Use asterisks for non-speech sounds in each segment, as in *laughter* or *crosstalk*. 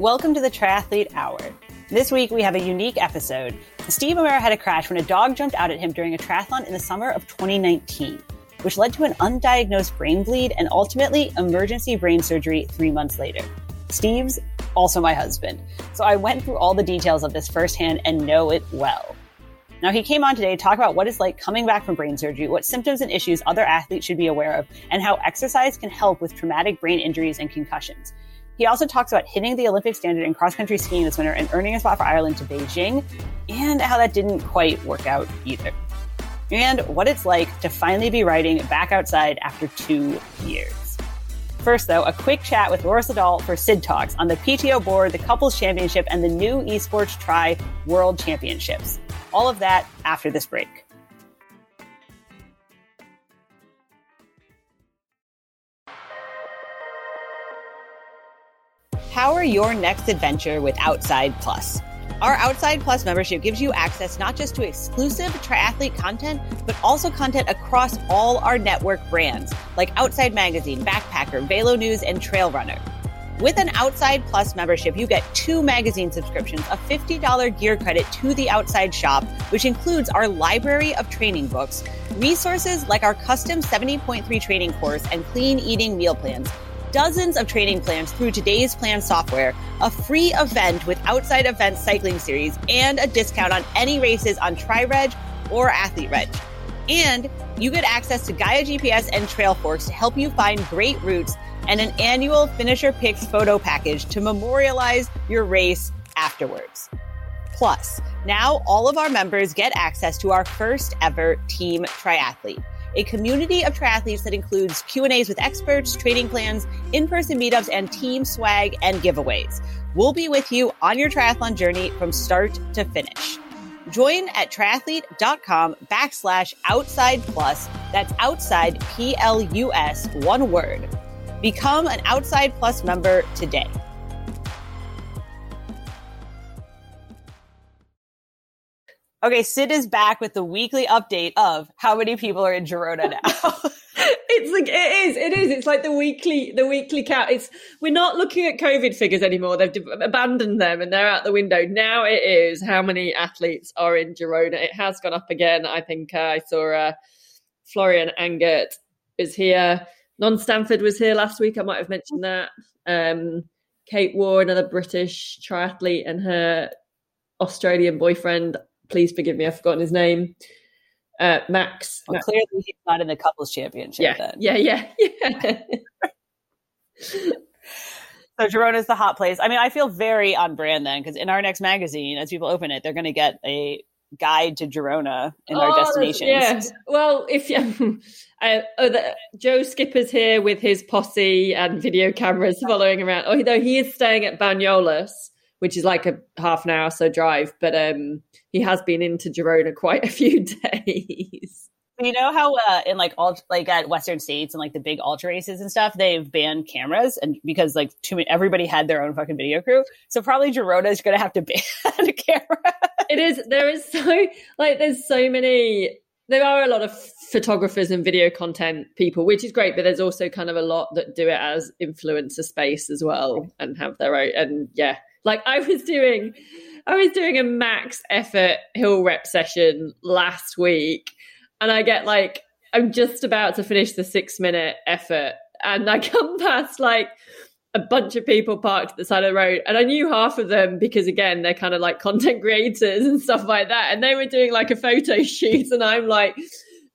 Welcome to the Triathlete Hour. This week we have a unique episode. Steve O'Mara had a crash when a dog jumped out at him during a triathlon in the summer of 2019, which led to an undiagnosed brain bleed and ultimately emergency brain surgery three months later. Steve's also my husband, so I went through all the details of this firsthand and know it well. Now, he came on today to talk about what it's like coming back from brain surgery, what symptoms and issues other athletes should be aware of, and how exercise can help with traumatic brain injuries and concussions. He also talks about hitting the Olympic standard in cross country skiing this winter and earning a spot for Ireland to Beijing, and how that didn't quite work out either. And what it's like to finally be riding back outside after two years. First, though, a quick chat with Laura Siddall for SID Talks on the PTO board, the Couples Championship, and the new Esports Tri World Championships. All of that after this break. Power your next adventure with Outside Plus. Our Outside Plus membership gives you access not just to exclusive triathlete content, but also content across all our network brands like Outside Magazine, Backpacker, Velo News, and Trail Runner. With an Outside Plus membership, you get two magazine subscriptions, a $50 gear credit to the Outside Shop, which includes our library of training books, resources like our custom 70.3 training course and clean eating meal plans, dozens of training plans through today's plan software, a free event with Outside Events Cycling Series, and a discount on any races on TriReg or Athlete Reg. And you get access to Gaia GPS and Trailforks to help you find great routes and an annual Finisher Picks photo package to memorialize your race afterwards. Plus, now all of our members get access to our first ever team triathlete, a community of triathletes that includes Q&As with experts, training plans, in-person meetups, and team swag and giveaways. We'll be with you on your triathlon journey from start to finish. Join at triathlete.com backslash outside plus. That's outside P L U S, one word. Become an Outside Plus member today. Okay, Sid is back with the weekly update of how many people are in Girona now. *laughs* it's like it is, it is. It's like the weekly, the weekly count. It's we're not looking at COVID figures anymore. They've abandoned them and they're out the window. Now it is how many athletes are in Girona. It has gone up again. I think uh, I saw uh, Florian Angert is here. Non Stanford was here last week. I might have mentioned that. Um, Kate Waugh, another British triathlete, and her Australian boyfriend please forgive me, I've forgotten his name. Uh, Max. Well, clearly he's not in the couples championship. Yeah, then. yeah, yeah, *laughs* yeah. so Girona is the hot place. I mean, I feel very on brand then because in our next magazine, as people open it, they're going to get a guide to Girona in oh, our destinations. Yeah. Well, if you, *laughs* uh, oh, the, Joe Skipper's here with his posse and video cameras following around. Although he is staying at Banyoles, which is like a half an hour or so drive. But um, he has been into Girona quite *laughs* a few days. You know how uh, in like all like at Western States and like the big ultra races and stuff, they've banned cameras and because like too many everybody had their own fucking video crew. So probably Girona is going to have to *laughs* ban a camera. it is. There is so like there's so many. There are a lot of photographers and video content people, which is great, but there's also kind of a lot that do it as influencer space as well and have their own. And yeah, like I was doing, I was doing a max effort hill rep session last week, and I get like, I'm just about to finish the six minute effort, and I *laughs* come past like a bunch of people parked at the side of the road, and I knew half of them because again, they're kind of like content creators and stuff like that, and they were doing like a photo *laughs* shoot, and I'm like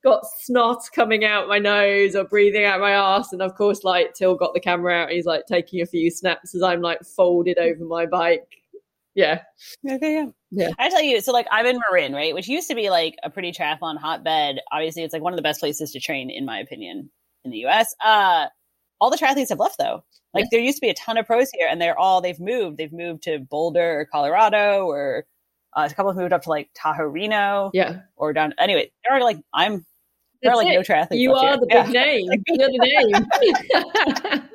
got snot coming out my nose or breathing out my ass. And of course, like Till got the camera out. He's like taking a few snaps as I'm like folded over my bike. Yeah. Okay, yeah. Yeah. I tell you, so like I'm in Marin, right? Which used to be like a pretty triathlon hotbed. Obviously, it's like one of the best places to train, in my opinion, in the US. Uh all the triathletes have left though. Like yeah. there used to be a ton of pros here and they're all they've moved. They've moved to Boulder or Colorado or uh, a couple have moved up to like Tahoe Reno. Yeah. Or down anyway, they're like I'm there are like it. no triathletes. You are here. the big yeah. name. *laughs* You're the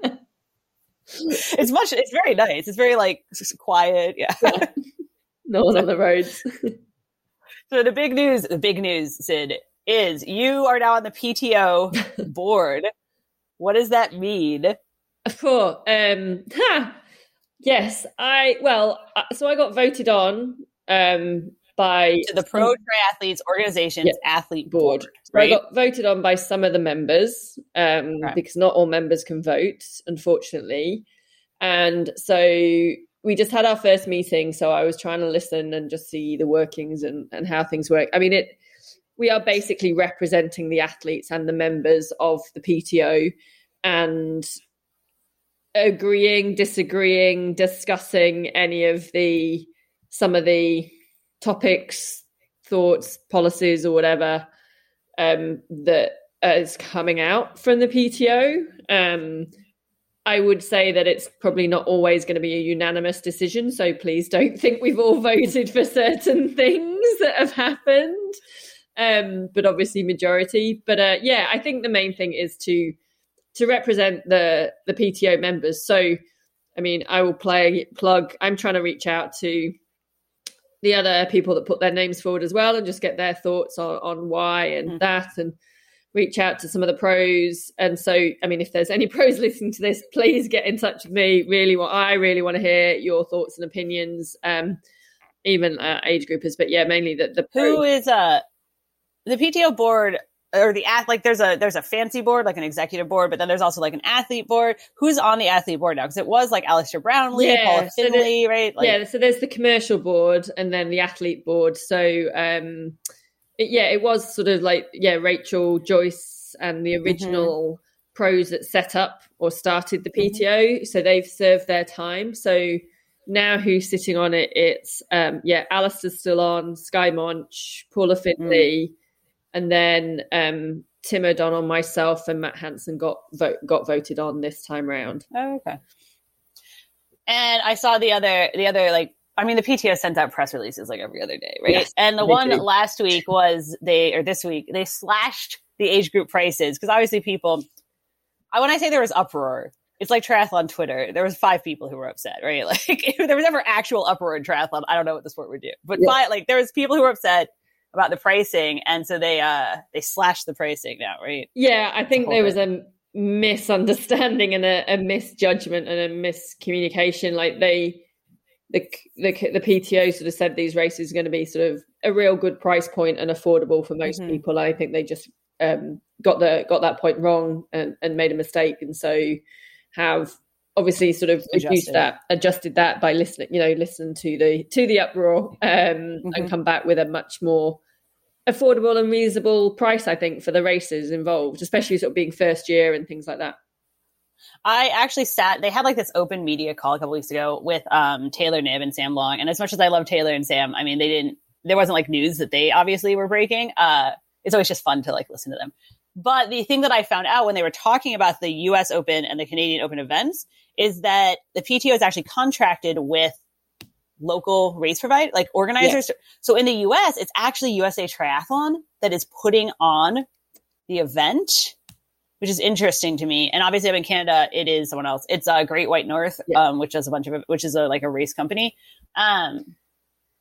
name. *laughs* it's much. It's very nice. It's very like quiet. Yeah. yeah. *laughs* No one on the roads. so the big news, the big news, Sid, is you are now on the PTO board. what does that mean? Cool. Um, huh. Yes, I well, uh, so I got voted on um, by to the Pro Triathletes Organization's yeah. athlete board. board right? I got voted on by some of the members um, right. because not all members can vote, unfortunately. And so we just had our first meeting. So I was trying to listen and just see the workings and, and how things work. I mean, it we are basically representing the athletes and the members of the PTO and agreeing, disagreeing, discussing any of the some of the topics, thoughts, policies, or whatever um, that is coming out from the PTO. Um, I would say that it's probably not always going to be a unanimous decision. So please don't think we've all *laughs* voted for certain things that have happened. Um, but obviously majority. But uh, yeah, I think the main thing is to to represent the the PTO members. So, I mean, I will play plug. I'm trying to reach out to the other people that put their names forward as well, and just get their thoughts on on why and mm-hmm. that, and reach out to some of the pros. And so, I mean, if there's any *laughs* pros listening to this, please get in touch with me. Really, what I really want to hear your thoughts and opinions. Um, even uh, age groupers, but yeah, mainly the the pros. who is uh the PTO board or the ath like there's a there's a fancy board like an executive board but then there's also like an athlete board. Who's on the athlete board now? Because it was like Alistair Brownlee yeah, Paula so right? Like, yeah so there's the commercial board and then the athlete board. So um it, yeah it was sort of like yeah Rachel Joyce and the mm-hmm. original mm-hmm. pros that set up or started the PTO mm-hmm. so they've served their time. So now who's sitting on it? It's um yeah Alistair's still on Skye Moench Paula Findlay mm and then um, Tim O'Donnell, myself, and Matt Hanson got vote, got voted on this time round. Oh, okay. And I saw the other the other like I mean the PTO sent out press releases like every other day, right? Yes, and the one do. last week was they or this week they slashed the age group prices because obviously people. I when I say there was uproar, it's like triathlon Twitter. There was five people who were upset, right? *laughs* Like if there was ever actual uproar in triathlon, I don't know what the sport would do. But yeah. five, like there was people who were upset about the pricing, and so they uh they slashed the pricing now, right? Yeah, I think there was a misunderstanding and a, a misjudgment and a miscommunication. Like they, the, the the PTO sort of said these races are going to be sort of a real good price point and affordable for most mm-hmm. people. I think they just um, got the got that point wrong and, and made a mistake, and so have obviously sort of adjusted. reduced that, adjusted that by listening, you know, listen to the to the uproar um, mm-hmm. and come back with a much more affordable and reasonable price. I think for the races involved, especially sort of being first year and things like that. I actually sat. They had like this open media call a couple weeks ago with um, Taylor Knibb and Sam Long. And as much as I love Taylor and Sam, I mean, they didn't. There wasn't like news that they obviously were breaking. Uh, it's always just fun to like listen to them. But the thing that I found out when they were talking about the US Open and the Canadian Open events is that the PTO is actually contracted with local race provider, like organizers. So in the US, it's actually USA Triathlon that is putting on the event, which is interesting to me. And obviously, up in Canada, it is someone else. It's uh, Great White North, um, which does a bunch of, which is a, like a race company. Um,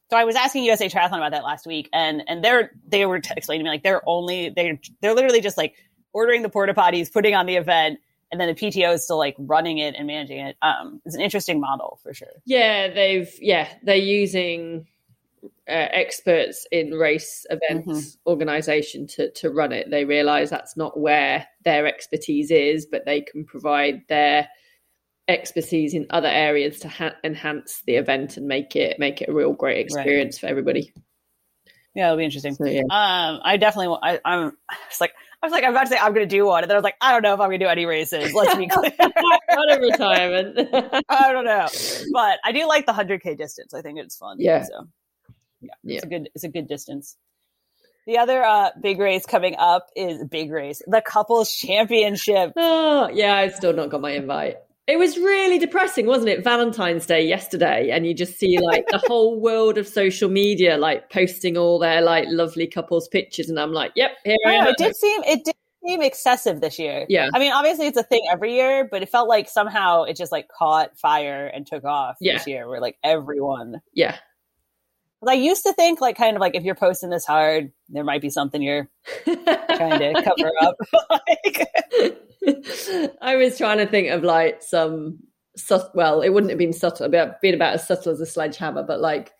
so I was asking USA Triathlon about that last week, and and they're they were explaining to me like they're only they're they're literally just like ordering the porta potties, putting on the event, and then the PTO is still like running it and managing it. Um, it's an interesting model for sure. Yeah, they've yeah they're using uh, experts in race events mm-hmm. organization to to run it. They realize that's not where their expertise is, but they can provide their expertise in other areas to ha- enhance the event and make it make it a real great experience right. for everybody. Yeah, it'll be interesting. So, yeah. Um, I definitely, I, I'm, it's like, I was like, I'm about to say I'm going to do one, and then I was like, I don't know if I'm going to do any races. Let's be *laughs* clear. Not a retirement. *laughs* I don't know, but I do like the 100k distance. I think it's fun. Yeah. So, yeah, yeah, it's a good, it's a good distance. The other uh, big race coming up is big race, the couples championship. Oh, yeah, I've still not got my invite. It was really depressing, wasn't it? Valentine's Day yesterday, and you just see like the whole *laughs* world of social media like posting all their like lovely couples pictures, and I'm like, "Yep, here I, I am." It did seem it did seem excessive this year. Yeah, I mean, obviously it's a thing every year, but it felt like somehow it just like caught fire and took off yeah. this year, where like everyone, yeah. I used to think like kind of like if you're posting this hard, there might be something you're trying to *laughs* cover up. *laughs* like, I was trying to think of like some well, it wouldn't have been subtle, about been about as subtle as a sledgehammer, but like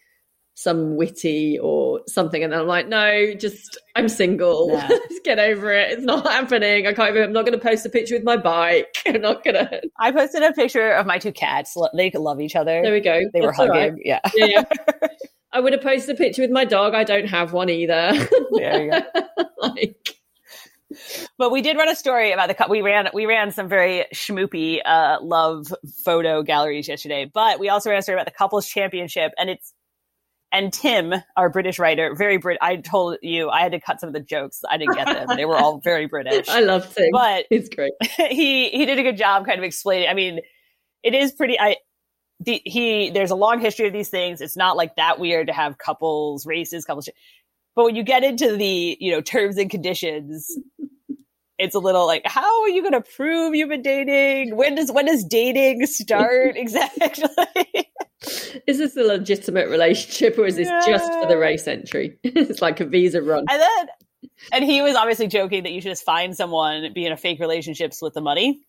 some witty or something. And then I'm like, no, just I'm single. Yeah. *laughs* just get over it. It's not happening. I can't even, I'm not going to post a picture with my bike. I'm not going to. I posted a picture of my two cats. They love each other. There we go. they were That's all hugging. right. Yeah, yeah. I would have posted a picture with my dog. I don't have one either. *laughs* There you go. *laughs* like, But we did run a story about the cou- we ran we ran some very schmoopy uh, love photo galleries yesterday. But we also ran a story about the couples championship, and it's and Tim, our British writer, very Brit. I told you I had to cut some of the jokes. I didn't get them; they were all very British. *laughs* I love Tim. But it's great. he he did a good job kind of explaining. I mean, it is pretty. I the, he there's a long history of these things. It's not like that weird to have couples races, couples. But when you get into the you know terms and conditions, *laughs* it's a little like, how are you going to prove you've been dating? When does when does dating start *laughs* exactly? Is this a legitimate relationship or is this just for the race entry? *laughs* it's like a visa run. And then, and he was obviously joking that you should just find someone, be in a fake relationship, split the money.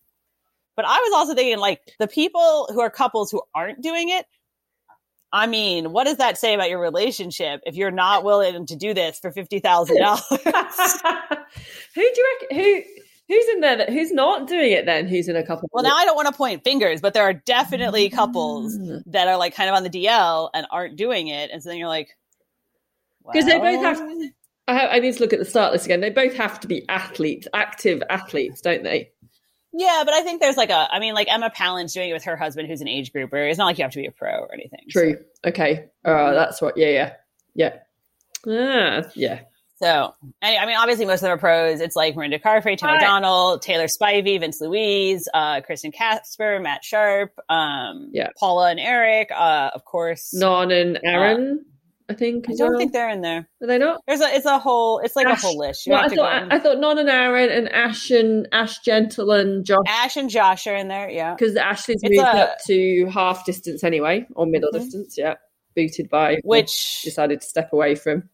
But I was also thinking, like, the people who are couples who aren't doing it, I mean, what does that say about your relationship if you're not willing to do this for $50,000? *laughs* who do you reckon? Who who's in there? That, who's not doing it? Then who's in a couple? well, now I don't want to point fingers, but there are definitely couples Mm. that are like kind of on the DL and aren't doing it. And so then you're like, 'Cause they both well, have- I, ha- I need to look at the start list again. They both have to be athletes, active athletes, don't they? Yeah, but I think there's like a, I mean, like Emma Pallant's doing it with her husband, who's an age grouper. It's not like you have to be a pro or anything. True. Okay. Uh, that's what. Yeah. Yeah. Yeah. Ah, yeah. So, I, I mean, obviously, most of them are pros. It's like Mirinda Carfrae, Tim Right. O'Donnell, Taylor Spivey, Vince Luis, uh, Kirsten Kasper, Matt Sharp, um, Yeah. Paula and Eric, uh, of course. Non and Aaron, I think. I don't well. think they're in there. Are they not? There's a, it's a whole, it's like Ash- a whole list. You Well, I to thought in. I, thought Non and Aaron and Ash and Ash Gentle and Josh Ash and Josh are in there. Yeah. because Ashley's It's moved a- up to half distance anyway, or middle Mhm. distance. Yeah, booted by Which, decided to step away from.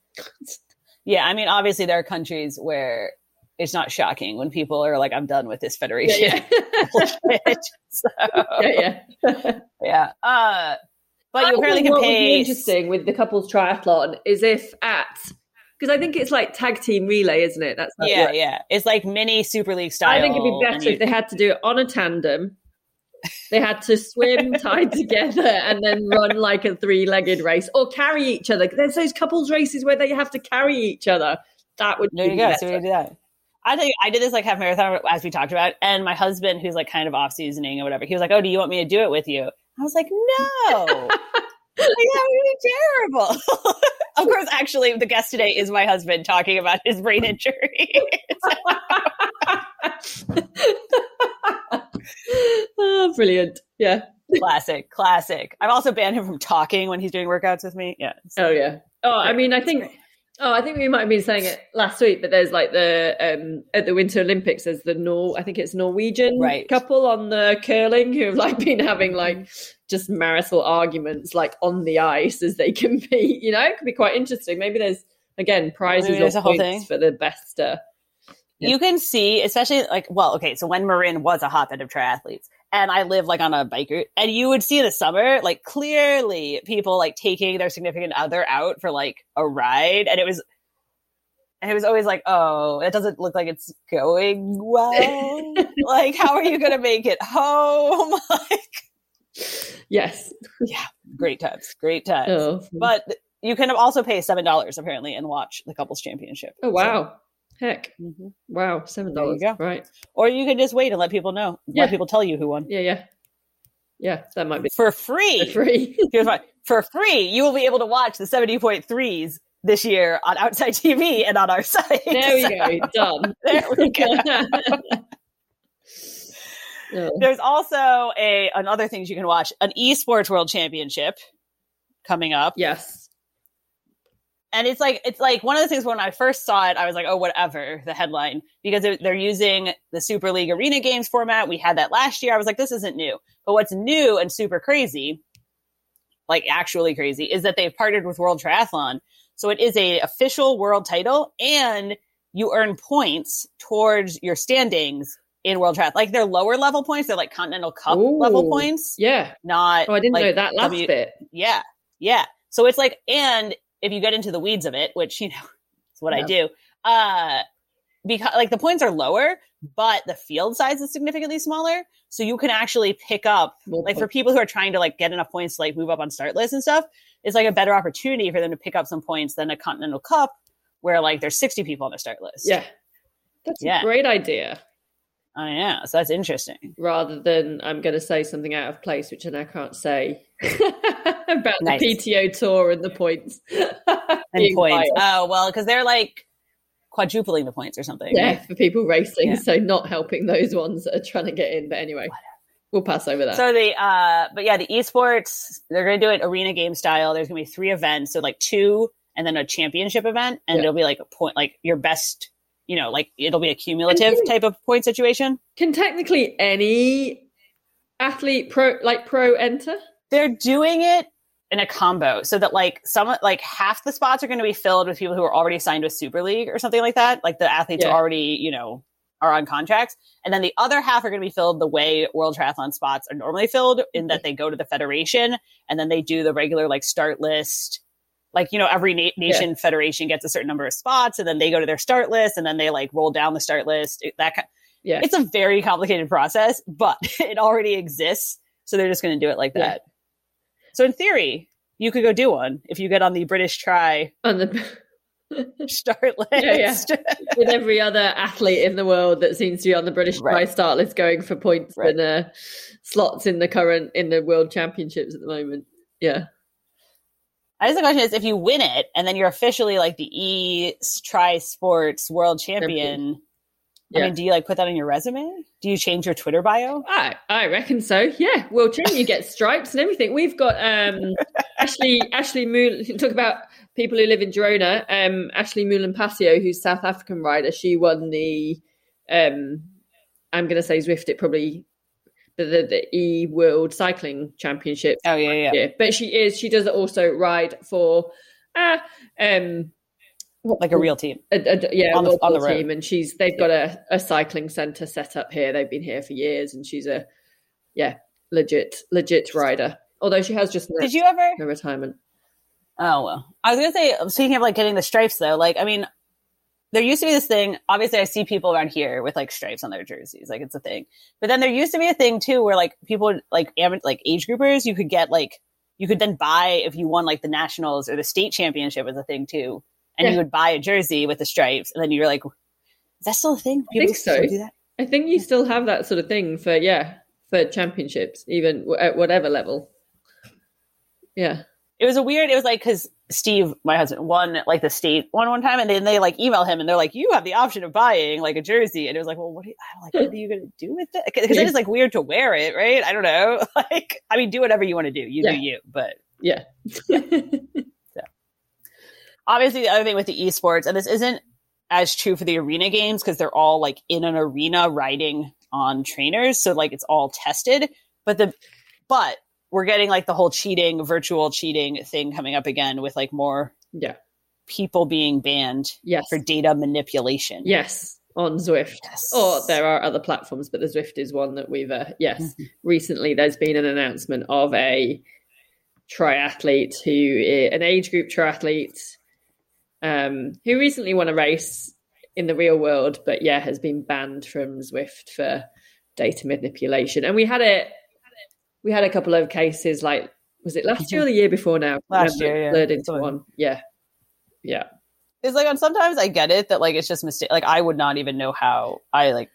yeah, I mean, obviously, there are countries where it's not shocking when people are like, I'm done with this federation. *laughs* *laughs* Yeah, yeah, so, yeah. yeah. yeah. Uh, but you apparently can what would be interesting with the couples triathlon is if at because I think it's like tag team relay, isn't it? That's Yeah, works. yeah. It's like mini Super League style. I think it'd be better you- if they had to do it on a tandem. They had to swim *laughs* tied together and then run like a three-legged race or carry each other. There's those couples races where they have to carry each other. That would There be you go. better. So we do that. I think I did this like half marathon as we talked about, and my husband, who's like kind of off seasoning or whatever, he was like, "Oh, do you want me to do it with you?" I was like, "No, like, that would be terrible." *laughs* of course, actually, the guest today is my husband talking about his brain injury. *laughs* oh, brilliant. Yeah. classic, classic. I've also banned him from talking when he's doing workouts with me. Yeah. Oh yeah. Oh, I mean, I think. Oh, I think we might have been saying it last week, but there's like the um at the Winter Olympics, there's the Nor I think it's Norwegian Right. couple on the curling who have like been having like just marital arguments like on the ice as they *laughs* compete. You know, it could be quite interesting. Maybe there's again prizes Maybe there's or points thing. for the best. Uh, Yeah. You can see, especially like, well, okay, so when Marin was a hotbed of triathletes, and I live like on a bike route, and you would see in the summer, like clearly people like taking their significant other out for like a ride, and it was, and it was always like, oh, it doesn't look like it's going well. *laughs* like, how are you gonna make it home? *laughs* like, yes. Yeah. Great times, great times. Oh. Hmm. But you can also pay seven dollars apparently and watch the couples championship. oh wow. Heck. Mhm. Wow. Seven dollars. Right. Or you can just wait and let people know. Yeah. Let people tell you who won. Yeah. Yeah. Yeah. That might be For free. for free. *laughs* Here's why. For free, you will be able to watch the 70.3s this year on Outside TV and on our *laughs* site. there we *laughs* So, go. Done. There we go. Oh. There's also a another things you can watch an esports world championship coming up. Yes. And it's like it's like one of the things when I first saw it, I was like, oh, whatever, the headline, because they're, they're using the Super League Arena Games format. We had that last year. I was like, this isn't new. But what's new and super crazy, like actually crazy, is that they've partnered with World Triathlon. So it is a official world title, and you earn points towards your standings in World Triathlon. Like they're lower level points, they're like Continental Cup Ooh, level points. Yeah. Not Oh, I didn't like know that last w- bit. Yeah. Yeah. So it's like and if you get into the weeds of it, which you know *laughs* is what yeah. I do, uh because like the points are lower, but the field size is significantly smaller. So you can actually pick up like for people who are trying to like get enough points to like move up on start lists and stuff, it's like a better opportunity for them to pick up some points than a Continental Cup where like there's 60 people on the start list. Yeah. That's yeah. a great idea. Oh yeah, so that's interesting. Rather than I'm going to say something out of place, which I now can't say *laughs* about nice. the PTO tour and the points. *laughs* and points. Oh well, because they're like quadrupling the points or something. Yeah, right? for people racing, yeah. so not helping those ones that are trying to get in. But anyway, we'll pass over that. So the uh, but yeah, the esports they're going to do it arena game style. There's going to be three events, so like two and then a championship event, and yeah. it'll be like a point, like your best. You know, like it'll be a cumulative type of point situation. Can technically any athlete pro like pro enter? They're doing it in a combo so that like some like half the spots are going to be filled with people who are already signed with super league or something like that like the athletes yeah. are already you know are on contracts and then the other half are going to be filled the way world triathlon spots are normally filled in mm-hmm. that they go to the federation and then they do the regular like start list like you know every na- nation yeah. federation gets a certain number of spots and then they go to their start list and then they like roll down the start list that kind yeah it's a very complicated process but *laughs* it already exists so they're just going to do it like that yeah. So in theory, you could go do one if you get on the British try on the *laughs* start list. Yeah, yeah. With every other athlete in the world that seems to be on the British right. Tri start list going for points right. and uh, slots in the current in the World Championships at the moment. Yeah. I guess the question is if you win it and then you're officially like the E Tri Sports World Champion. Yeah. I mean, do you like put that on your resume? Do you change your Twitter bio? I I reckon so. Yeah. Well, you get stripes and everything. We've got um, Ashley Ashley Mool. Talk about people who live in Girona. Um, Ashley Moolman-Pasio, who's South African rider. She won the. Um, I'm going to say Zwift. It probably the, the, the E World Cycling Championship. Oh yeah, yeah, yeah. But she is. She does also ride for. Uh, um, like a real team. A, a, yeah, on the, on the team, and she's they've got a, a cycling center set up here. They've been here for years, and she's a yeah legit legit rider. Although she has just did you ever no retirement? Oh well, I was gonna say speaking of like getting the stripes though, like I mean, there used to be this thing. Obviously, I see people around here with like stripes on their jerseys, like it's a thing. But then there used to be a thing too where like people like like age groupers, you could get like you could then buy if you won like the nationals or the state championship was a thing too and yeah. you would buy a jersey with the stripes, and then you're like, is that still a thing? People I think so. do that? I think you still have that sort of thing for yeah for championships, even at whatever level. Yeah, it was a weird. It was like because Steve, my husband, won like the state one one time, and then they like email him and they're like, "You have the option of buying like a jersey," and it was like, "Well, what? Are you, like, what are you gonna do with it?" Because it is like weird to wear it, right? I don't know. *laughs* Like, I mean, do whatever you want to do. You yeah. do you, but yeah. *laughs* So obviously the other thing with the esports, and this isn't as true for the arena games because they're all like in an arena riding on trainers, so like it's all tested. But the but we're getting like the whole cheating, virtual cheating thing coming up again with like more yeah people being banned yes. for data manipulation. Yes, on Zwift. Yes. Or there are other platforms, but the Zwift is one that we've uh, yes. Mm-hmm. Recently, there's been an announcement of a triathlete who an age group triathlete um, who recently won a race in the real world, but yeah, has been banned from Zwift for data manipulation. And we had it, we had a couple of cases like, was it last year or the year before now? Last year, yeah. Blurred into one. Yeah. Yeah. It's like, on sometimes I get it that like it's just mistake. Like I would not even know how I like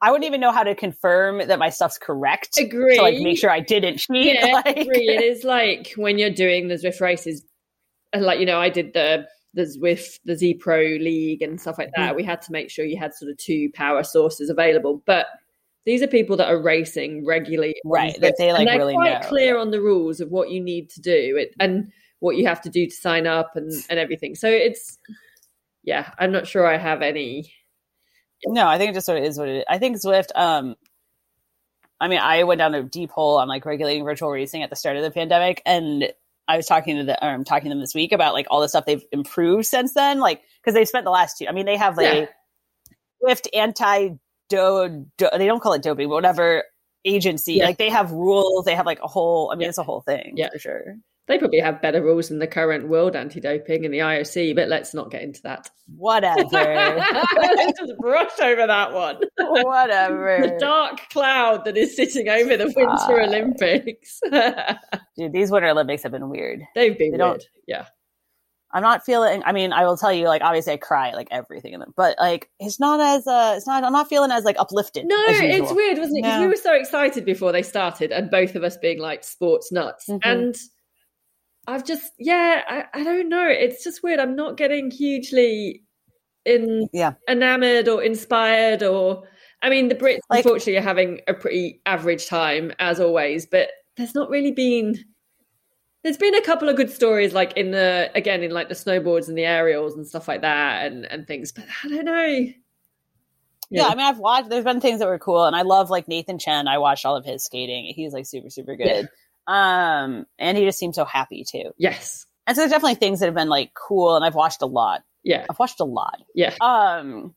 I wouldn't even know how to confirm that my stuff's correct. Agree. To like make sure I didn't *laughs* cheat. Yeah, like... agree. It is like when you're doing the Zwift races, and like you know, I did the the with the Z Pro League and stuff like that, mm. we had to make sure you had sort of two power sources available. But these are people that are racing regularly, right? That they like really quite know. clear on the rules of what you need to do it, and what you have to do to sign up and and everything. So it's yeah, I'm not sure I have any. No, I think it just sort of is what it is. I think Zwift. Um, I mean, I went down a deep hole on like regulating virtual racing at the start of the pandemic, and I was talking to the um talking to them this week about like all the stuff they've improved since then, like because they've spent the last two. I mean, they have like yeah. Zwift anti do, do they don't call it doping, but whatever agency. Yeah. Like they have rules. They have like a whole. I mean, Yeah. it's a whole thing. Yeah. for sure. They probably have better rules than the current world anti-doping and the IOC, but let's not get into that. Whatever. *laughs* let's just brush over that one. whatever. The dark cloud that is sitting over the Winter. Olympics. *laughs* Dude, these Winter Olympics have been weird. They've been They weird. Yeah. I'm not feeling. I mean, I will tell you, like, obviously, I cry like everything in them, but like, it's not as. uh It's not. I'm not feeling as like uplifted. No, it's weird, wasn't it? Because No. we were so excited before they started, and both of us being like sports nuts. Mhm. And I've just, yeah, I, I don't know. It's just weird. I'm not getting hugely in Yeah. enamored or inspired or. I mean, the Brits Like- unfortunately are having a pretty average time as always, but there's not really been. There's been a couple of good stories, like in the again in like the snowboards and the aerials and stuff like that, and and things. But I don't know. Yeah. I mean, I've watched. There's been things that were cool, and I love like Nathan Chen. I watched all of his skating. He's like super, super good. Um, and he just seems so happy too. Yes. And so there's definitely things that have been like cool, and I've watched a lot. Yeah. I've watched a lot. Yeah. Um,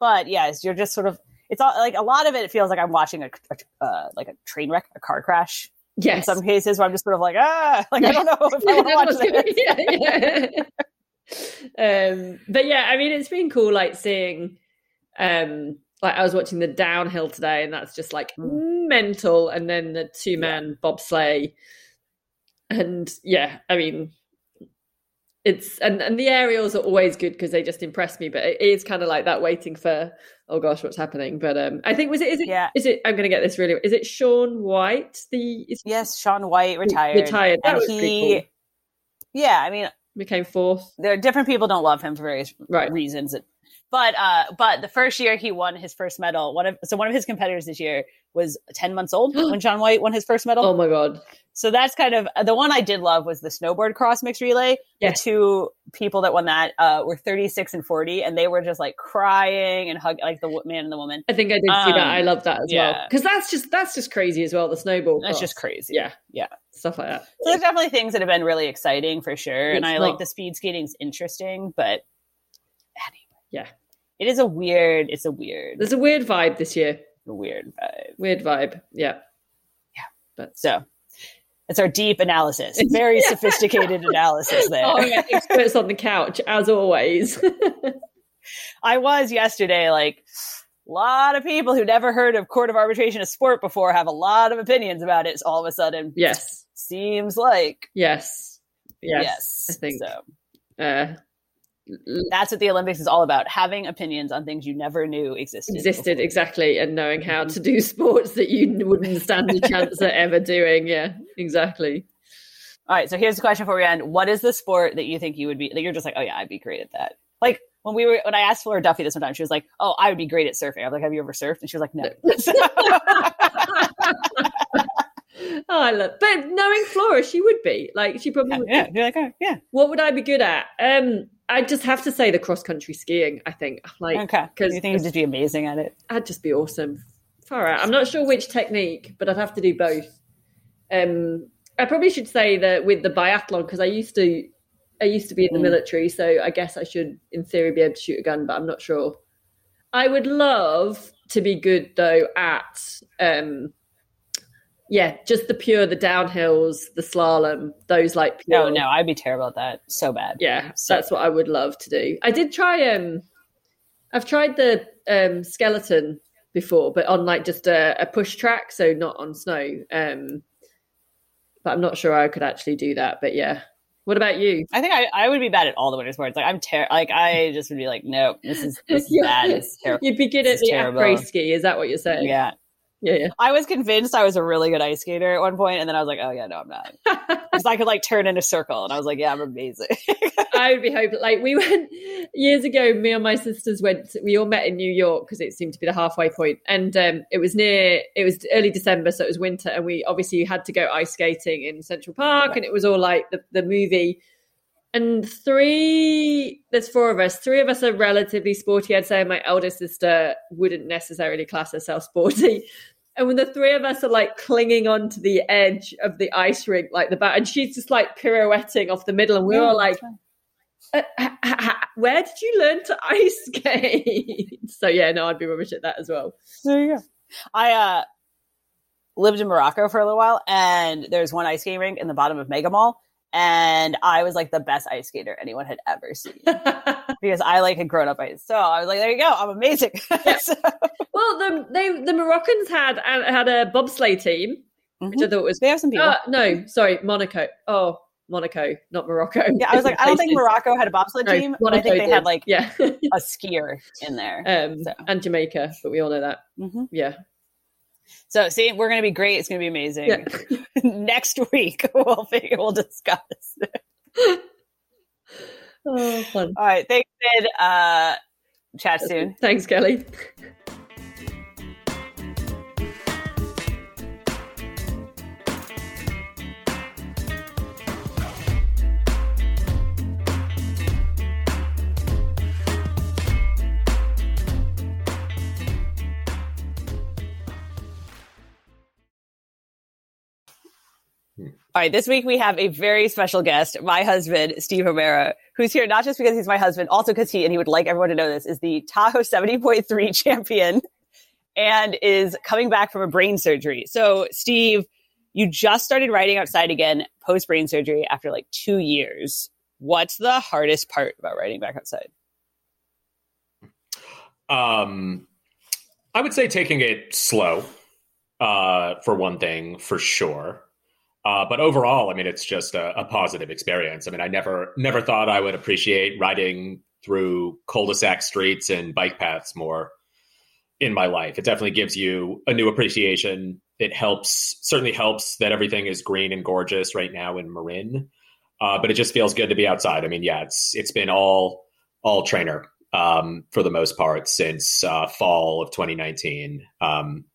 but yes, you're just sort of. It's all like a lot of it. It feels like I'm watching a, a uh, like a train wreck, a car crash. In some cases, where I'm just sort of like, ah, *laughs* like I don't know if I want to watch *laughs* this. yeah, yeah. *laughs* um, but yeah, I mean, it's been cool, like seeing, um, like I was watching the downhill today, and that's just like Mm. mental, and then the two man bobsleigh, and yeah, I mean, it's and and the aerials are always good because they just impress me, but it is kind of like that waiting for oh gosh, what's happening? But um, I think was it is it Yeah. is it I'm going to get this really is it Shaun White the is Yes, Shaun White retired. retired that and he, cool. yeah, I mean, became fourth. there are different people don't love him for various Right. reasons. But uh, but the first year he won his first medal, one of so one of his competitors this year was ten months old *gasps* when Shaun White won his first medal. Oh my god! So that's kind of the one I did love was the snowboard cross mixed relay. Yes. The two people that won that uh, were 36 and 40, and they were just like crying and hug like the man and the woman. I think I did see that. Um, I love that as well because that's just that's just crazy as well. The snowball. That's cross. just crazy. Yeah, Yeah. stuff like that. So there's definitely things that have been really exciting for sure, and It's I like the speed skating's interesting, but anyway, Yeah. it is a weird. It's a weird, There's a weird vibe this year. a weird vibe. Weird vibe. Yeah. Yeah. But so it's our deep analysis, *laughs* very sophisticated analysis there. Oh yeah, experts on the couch as always. *laughs* I was yesterday like a lot of people who never heard of court of arbitration of sport before have a lot of opinions about it. All of a sudden, yes. seems like Yes. Yes. yes. I think. so. Uh, That's what the Olympics is all about: having opinions on things you never knew existed. existed before. exactly, and knowing how to do sports that you wouldn't stand a chance at ever doing. Yeah. Exactly. All right, so here's the question before we end: What is the sport that you think you would be? That you're just like, oh yeah, I'd be great at that. Like when we were when I asked Flora Duffy this one time, she was like, "Oh, I would be great at surfing." I was like, "Have you ever surfed?" And she was like, "No." *laughs* Oh, I love, but knowing Flora, she would be like she probably yeah, would. yeah, you're like, oh, yeah, What would I be good at? Um, I just have to say the cross country skiing. I think like okay. 'cause- you think you'd just be amazing at it? I'd just be awesome. Far out. I'm not sure which technique, but I'd have to do both. Um, I probably should say that with the biathlon because I used to, I used to be in the Mm. military, so I guess I should, in theory, be able to shoot a gun, but I'm not sure. I would love to be good though at, um, yeah, just the pure, the downhills, the slalom, those like pure. No, no, I'd be terrible at that. So bad. Yeah, So that's what I would love to do. I did try um I've tried the um skeleton before, but on like just a, a push track, so not on snow. Um but I'm not sure I could actually do that. But yeah. What about you? I think I, I would be bad at all the winter sports. Like I'm ter- like I just would be like, no, this is this is *laughs* Yeah. bad. It's terrible. You'd be good at the terrible. après ski, is that what you're saying? Yeah. Yeah, yeah. I was convinced I was a really good ice skater at one point, and then I was like, oh yeah, no, I'm not. *laughs* Because I could like turn in a circle, and I was like, yeah, I'm amazing. *laughs* I would be hoping like we went years ago. Me and my sisters went. We all met in New York because it seemed to be the halfway point, and um, it was near. It was early December, so it was winter, and we obviously had to go ice skating in Central Park, and it was all like the the movie. And three, there's four of us. Three of us are relatively sporty. I'd say my eldest sister wouldn't necessarily class herself sporty. And when the three of us are like clinging onto the edge of the ice rink, like the bat, and she's just like pirouetting off the middle, and we're all like, uh, where did you learn to ice skate? *laughs* so yeah, no, I'd be rubbish at that as well. There you go. I uh, lived in Morocco for a little while, and there's one ice skating rink in the bottom of Mega Mall, and I was like the best ice skater anyone had ever seen *laughs* because I like had grown up ice. So I was like, there you go, I'm amazing. *laughs* Yeah. so. Well, the they the Moroccans had had a bobsleigh team, mm-hmm. which I thought was they have some people. Uh, no, sorry, Monaco. Oh, Monaco, not Morocco. Yeah, I was like, I don't think *laughs* Morocco had a bobsled no, team. I think they did. had like yeah. a skier in there. Um, so. And Jamaica, but we all know that. Mm-hmm. Yeah. So see, we're going to be great. It's going to be amazing. Yeah. *laughs* Next week, *laughs* we'll figure, we'll discuss. *laughs* oh, fun. All right. Thanks, Sid. Uh, chat soon. Thanks, Kelly. All right, this week we have a very special guest, my husband, Steve O'Mara, who's here not just because he's my husband, also because he, and he would like everyone to know this, is the Tahoe 70.3 *laughs* champion and is coming back from a brain surgery. So, Steve, you just started riding outside again post brain surgery after like two years. What's the hardest part about riding back outside? Um, I would say taking it slow, uh, for one thing, for sure. Uh, but overall, I mean, it's just a, a, positive experience. I mean, I never never thought I would appreciate riding through cul-de-sac streets and bike paths more in my life. It definitely gives you a new appreciation. It helps, certainly helps that everything is green and gorgeous right now in Marin. Uh, but it just feels good to be outside. I mean, yeah, it's it's been all all trainer um, for the most part since uh, fall of 2019. Um,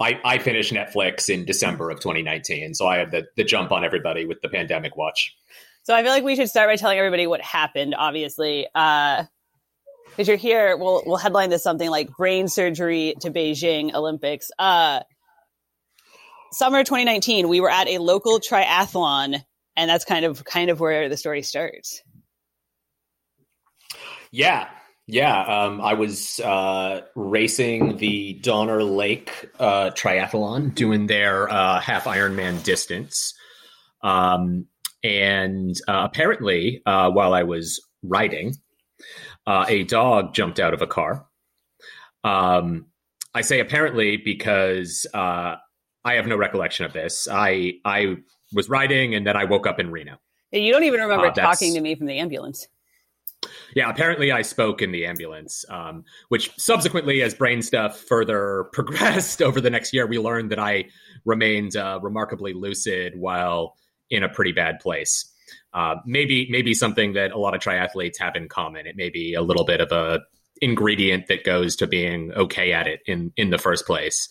I, I finished Netflix in December of 2019, so I had the, the jump on everybody with the pandemic watch. So I feel like we should start by telling everybody what happened. Obviously, because uh, you're here, we'll we'll headline this something like "Brain Surgery to Beijing Olympics." Uh, summer 2019, we were at a local triathlon, and that's kind of kind of where the story starts. Yeah, yeah, um, I was uh, racing the Donner Lake uh, Triathlon, doing their uh, half Ironman distance. Um, and uh, apparently, uh, while I was riding, uh, a dog jumped out of a car. Um, I say apparently because I have no recollection of this. I I was riding, and then I woke up in Reno. You don't even remember talking to me from the ambulance. Yeah, apparently I spoke in the ambulance, um, which subsequently, as brain stuff further *laughs* progressed over the next year, we learned that I remained uh, remarkably lucid while in a pretty bad place. Uh, maybe, maybe something that a lot of triathletes have in common. It may be a little bit of a ingredient that goes to being okay at it in in the first place.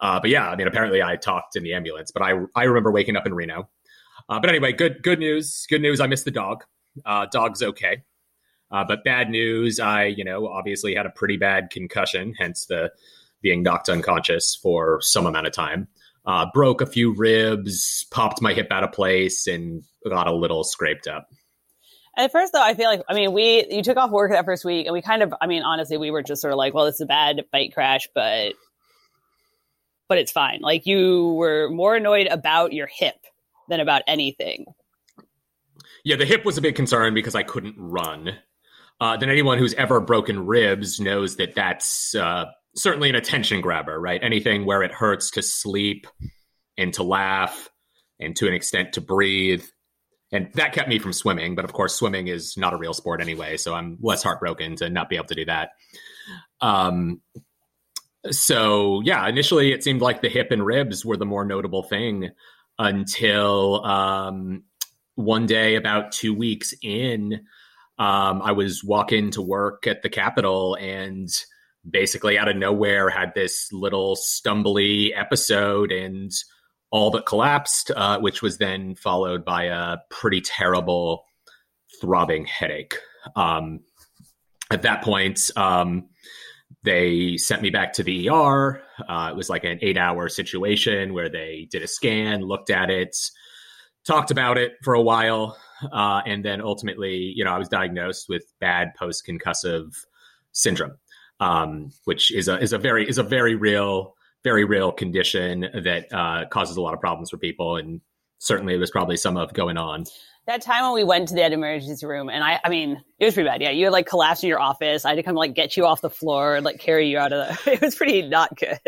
Uh, but yeah, I mean, apparently I talked in the ambulance, but I I remember waking up in Reno. Uh, but anyway, good good news. Good news. I missed the dog. Uh, dog's okay. Uh, but bad news, I, you know, obviously had a pretty bad concussion, hence the being knocked unconscious for some amount of time. Uh, broke a few ribs, popped my hip out of place, and got a little scraped up. At first, though, I feel like, I mean, we, you took off work that first week, and we kind of, I mean, honestly, we were just sort of like, well, it's a bad bike crash, but, but it's fine. Like, you were more annoyed about your hip than about anything. Yeah, the hip was a big concern because I couldn't run uh, then anyone who's ever broken ribs knows that that's uh, certainly an attention grabber, right? Anything where it hurts to sleep and to laugh and to an extent to breathe. And that kept me from swimming, but of course, swimming is not a real sport anyway, so I'm less heartbroken to not be able to do that. Um, so yeah, initially it seemed like the hip and ribs were the more notable thing until um, one day, about two weeks in, um, I was walking to work at the Capitol and basically out of nowhere had this little stumbly episode and all but collapsed, uh, which was then followed by a pretty terrible throbbing headache. Um, at that point, um, they sent me back to the ER. Uh, it was like an eight hour situation where they did a scan, looked at it, talked about it for a while, uh, and then ultimately, you know, I was diagnosed with bad post concussive syndrome, um, which is a is a very is a very real very real condition that uh, causes a lot of problems for people, and certainly there's probably some of going on. That time when we went to that emergency room, and I, I mean, it was pretty bad. Yeah, you had like collapsed in your office. I had to come like get you off the floor and like carry you out of the. *laughs* It was pretty not good.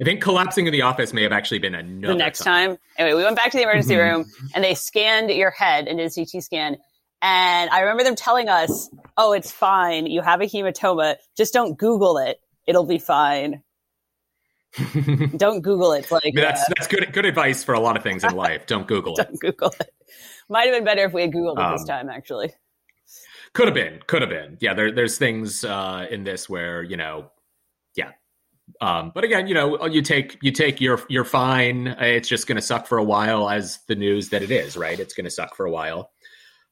I think collapsing in the office may have actually been another the next time. time. Anyway, we went back to the emergency room and they scanned your head and did a CT scan. And I remember them telling us, "Oh, it's fine. You have a hematoma. Just don't Google it. It'll be fine. *laughs* Don't Google it." Like that's uh, that's good good advice for a lot of things in life. Don't Google *laughs* it. don't Google it. Might have been better if we had Googled it this Um, time, actually. Could have been, could have been. Yeah, there, there's things uh, in this where you know, yeah. Um, but again, you know, you take you take your you're fine. It's just going to suck for a while, as the news that it is, right? It's going to suck for a while.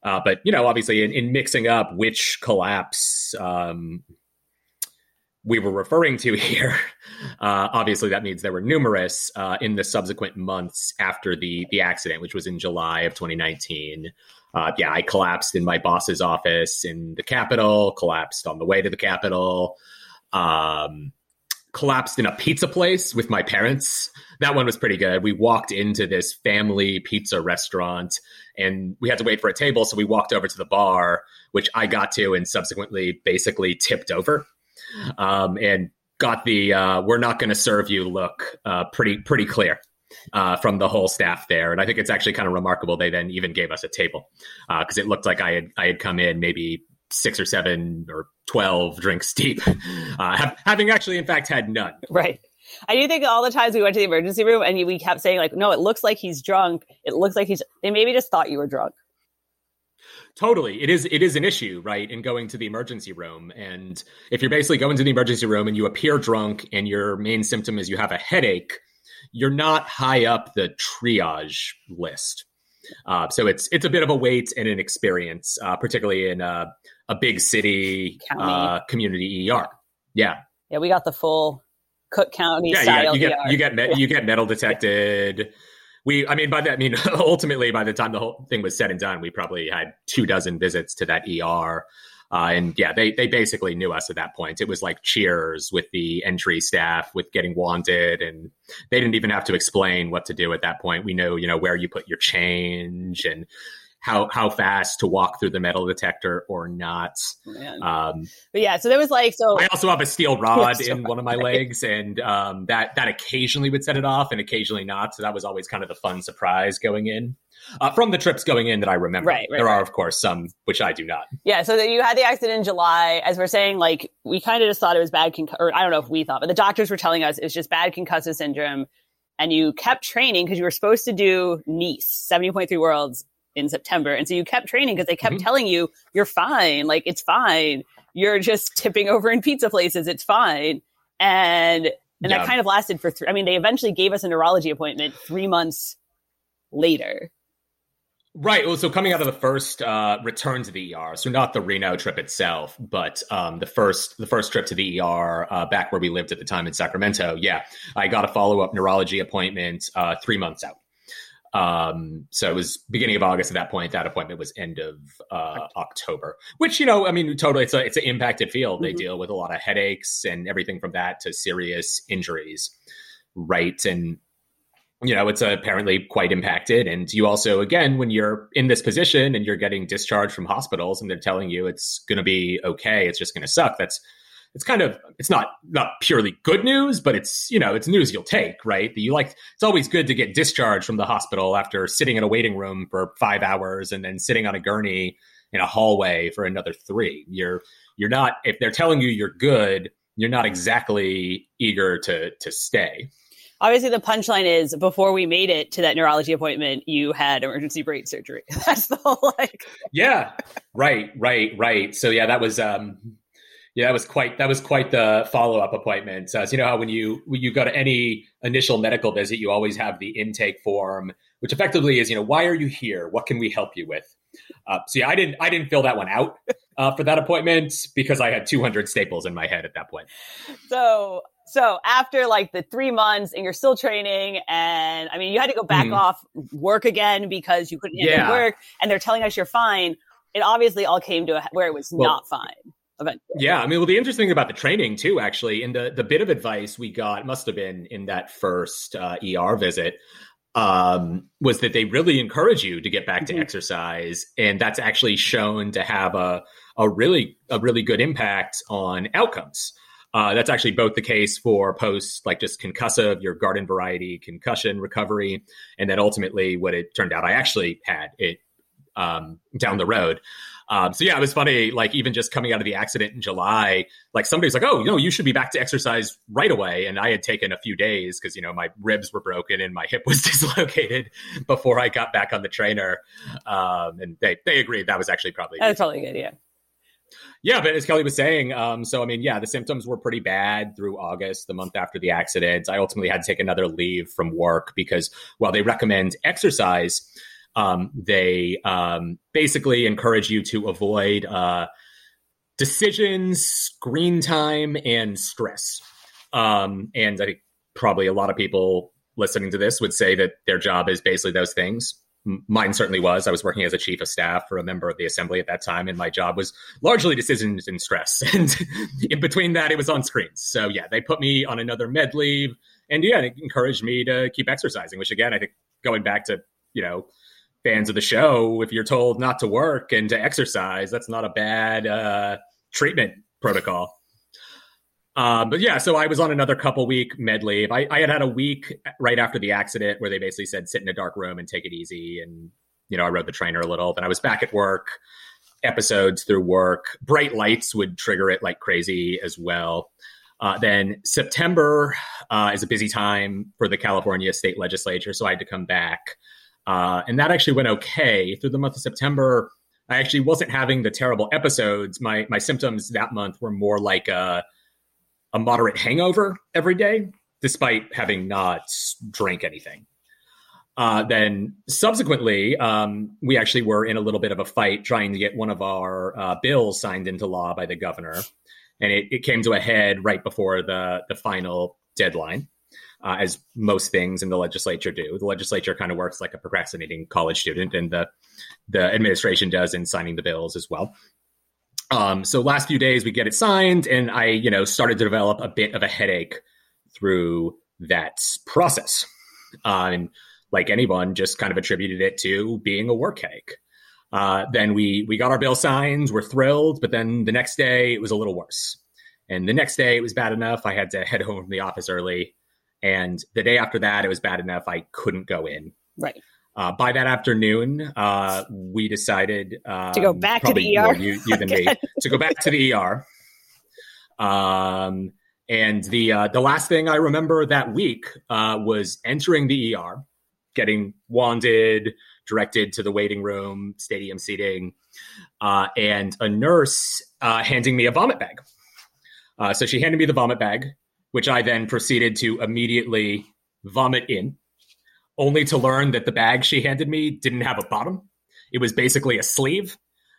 Uh, but you know, obviously, in, in mixing up which collapse um, we were referring to *laughs* here, uh, obviously that means there were numerous uh, in the subsequent months after the the accident, which was in July of 2019. Uh, yeah, I collapsed in my boss's office in the Capitol, collapsed on the way to the Capitol, um, collapsed in a pizza place with my parents. That one was pretty good. We walked into this family pizza restaurant and we had to wait for a table. So we walked over to the bar, which I got to and subsequently basically tipped over um, and got the uh, we're not going to serve you look uh, pretty, pretty clear uh, from the whole staff there. And I think it's actually kind of remarkable. They then even gave us a table because it looked like I had I had come in maybe six or seven or twelve drinks deep, *laughs* uh, ha- having actually in fact had none. Right. I do think all the times we went to the emergency room and we kept saying like, no, it looks like he's drunk. It looks like he's. They maybe just thought you were drunk. Totally, it is it is an issue, right? In going to the emergency room, and if you're basically going to the emergency room and you appear drunk, and your main symptom is you have a headache, you're not high up the triage list. Uh, so it's it's a bit of a wait and an experience, uh, particularly in a, a big city uh, community ER. Yeah, Yeah, we got the full Cook County yeah, style. you get you ER. you get met, you get metal detected. We, I mean, by that, I mean *laughs* ultimately, by the time the whole thing was said and done, we probably had two dozen visits to that ER. Uh, and yeah, they they basically knew us at that point. It was like cheers with the entry staff with getting wanted, and they didn't even have to explain what to do at that point. We know, you know, where you put your change and how how fast to walk through the metal detector or not. Um, But yeah, so there was like so. I also have a steel rod *laughs* in one of my legs, and um, that that occasionally would set it off, and occasionally not. So that was always kind of the fun surprise going in uh, from the trips going in that I remember. Right, right, there are of course some which I do not. Yeah, so that you had the accident in July. As we're saying, like we kind of just thought it was bad, concu- or I don't know if we thought, but the doctors were telling us it's just bad concussive syndrome. And you kept training because you were supposed to do Nice, seventy point three Worlds in September, and so you kept training because they kept Mhm. telling you you're fine, like it's fine. You're just *laughs* tipping over in pizza places, it's fine. And and Yeah. that kind of lasted for three. I mean, they eventually gave us a neurology appointment three months later. Right. Well, so coming out of the first uh, return to the ER, so not the Reno trip itself, but um, the first the first trip to the ER uh, back where we lived at the time in Sacramento. Yeah, I got a follow up neurology appointment uh, three months out. Um, so it was beginning of August at that point. That appointment was end of uh, October, which you know, I mean, totally, it's a it's an impacted field. They Mhm. deal with a lot of headaches and everything from that to serious injuries, right? And you know, it's apparently quite impacted. And you also, again, when you're in this position and you're getting discharged from hospitals and they're telling you it's going to be okay, it's just going to suck. That's it's kind of it's not not purely good news, but it's you know it's news you'll take, right? That you like it's always good to get discharged from the hospital after sitting in a waiting room for five hours and then sitting on a gurney in a hallway for another three. You're you're not if they're telling you you're good, you're not exactly eager to to stay. Obviously, the punchline is before we made it to that neurology appointment, you had emergency brain surgery. *laughs* That's the whole like. yeah right right right so yeah that was um yeah that was quite that was quite the follow-up appointment so you know how when you when you go to any initial medical visit you always have the intake form which effectively is you know why are you here what can we help you with uh, so yeah i didn't i didn't fill that one out uh, for that appointment because i had 200 staples in my head at that point So So after like the three months and you're still training and I mean, you had to go back Mhm. off work again because you couldn't Yeah. work and they're telling us you're fine. It obviously all came to a, where it was Well- not fine. Yeah, I mean, well, the interesting thing about the training too, actually, and the the bit of advice we got must have been in that first uh, ER visit, um, was that they really encourage you to get back to Mhm. exercise, and that's actually shown to have a a really a really good impact on outcomes. Uh, that's actually both the case for post like just concussive, your garden variety concussion recovery, and then ultimately what it turned out I actually had it um, down the road. Um, so yeah, it was funny. Like even just coming out of the accident in July, like somebody's like, "Oh, you know, you should be back to exercise right away." And I had taken a few days because you know my ribs were broken and my hip was *laughs* dislocated before I got back on the trainer. Um, and they they agreed that was actually probably That's probably a good idea. yeah, but as Kelly was saying, um, so I mean, yeah, the symptoms were pretty bad through August, the month after the accident. I ultimately had to take another leave from work because while they recommend exercise, um, they um, basically encourage you to avoid uh, decisions, screen time, and stress. Um, and I think probably a lot of people listening to this would say that their job is basically those things. Mine certainly was. I was working as a chief of staff for a member of the assembly at that time, and my job was largely decisions and stress. *laughs* And in between that, it was on screens. So yeah, they put me on another med leave, and yeah, it encouraged me to keep exercising. Which again, I think going back to you know fans of the show, if you're told not to work and to exercise, that's not a bad uh, treatment protocol. Uh, but yeah, so I was on another couple week med leave. I, I had had a week right after the accident where they basically said sit in a dark room and take it easy. And, you know, I rode the trainer a little. Then I was back at work, episodes through work. Bright lights would trigger it like crazy as well. Uh, then September uh, is a busy time for the California state legislature. So I had to come back. Uh, and that actually went okay through the month of September. I actually wasn't having the terrible episodes. My my symptoms that month were more like a a moderate hangover every day, despite having not drank anything. Uh, then subsequently, um, we actually were in a little bit of a fight trying to get one of our uh, bills signed into law by the governor, and it, it came to a head right before the the final deadline. Uh, as most things in the legislature do, the legislature kind of works like a procrastinating college student, and the the administration does in signing the bills as well. Um, so last few days we get it signed, and I, you know, started to develop a bit of a headache through that process. Uh, and like anyone, just kind of attributed it to being a work headache. Uh, then we we got our bill signed, we're thrilled, but then the next day it was a little worse. And the next day it was bad enough I had to *laughs* head home from the office early. And the day after that it was bad enough I couldn't go in. Right. Uh, by that afternoon, uh, we decided um, To go back to the ER you, you than me *laughs* to go back to the ER. Um, and the uh, the last thing I remember that week uh, was entering the ER, getting wanded, directed to the waiting room, stadium seating, uh, and a nurse uh, handing me a vomit bag. Uh, so she handed me the vomit bag, which I then proceeded to immediately vomit in, only to learn that the bag she handed me didn't have a bottom. It was basically a sleeve.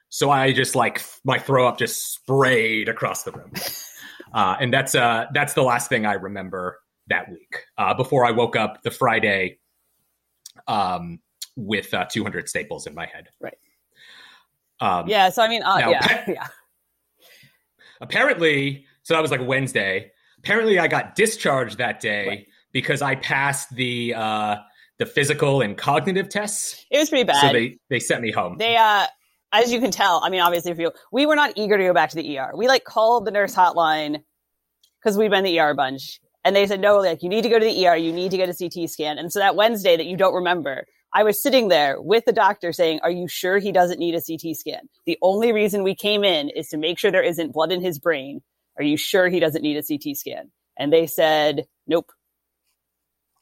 So I just like my throw up just sprayed across the room. Uh, and that's uh, that's the last thing I remember that week. Uh, before I woke up the Friday um, with uh, 200 staples in my head. Right. Um, Yeah. So I mean, uh, Now, yeah, *laughs* yeah. apparently, so that was like Wednesday. Apparently, I got discharged that day Right. because I passed the uh, the physical and cognitive tests. It was pretty bad. So they they sent me home. They, uh, as you can tell, I mean, obviously, for you, we were not eager to go back to the ER. We like called the nurse hotline because we've been in the ER a bunch, and they said, no, like you need to go to the ER, you need to get a CT scan. And so that Wednesday that you don't remember, I was sitting there with the doctor saying, "Are you sure he doesn't need a CT scan? The only reason we came in is to make sure there isn't blood in his brain. Are you sure he doesn't need a CT scan?" And they said, "Nope."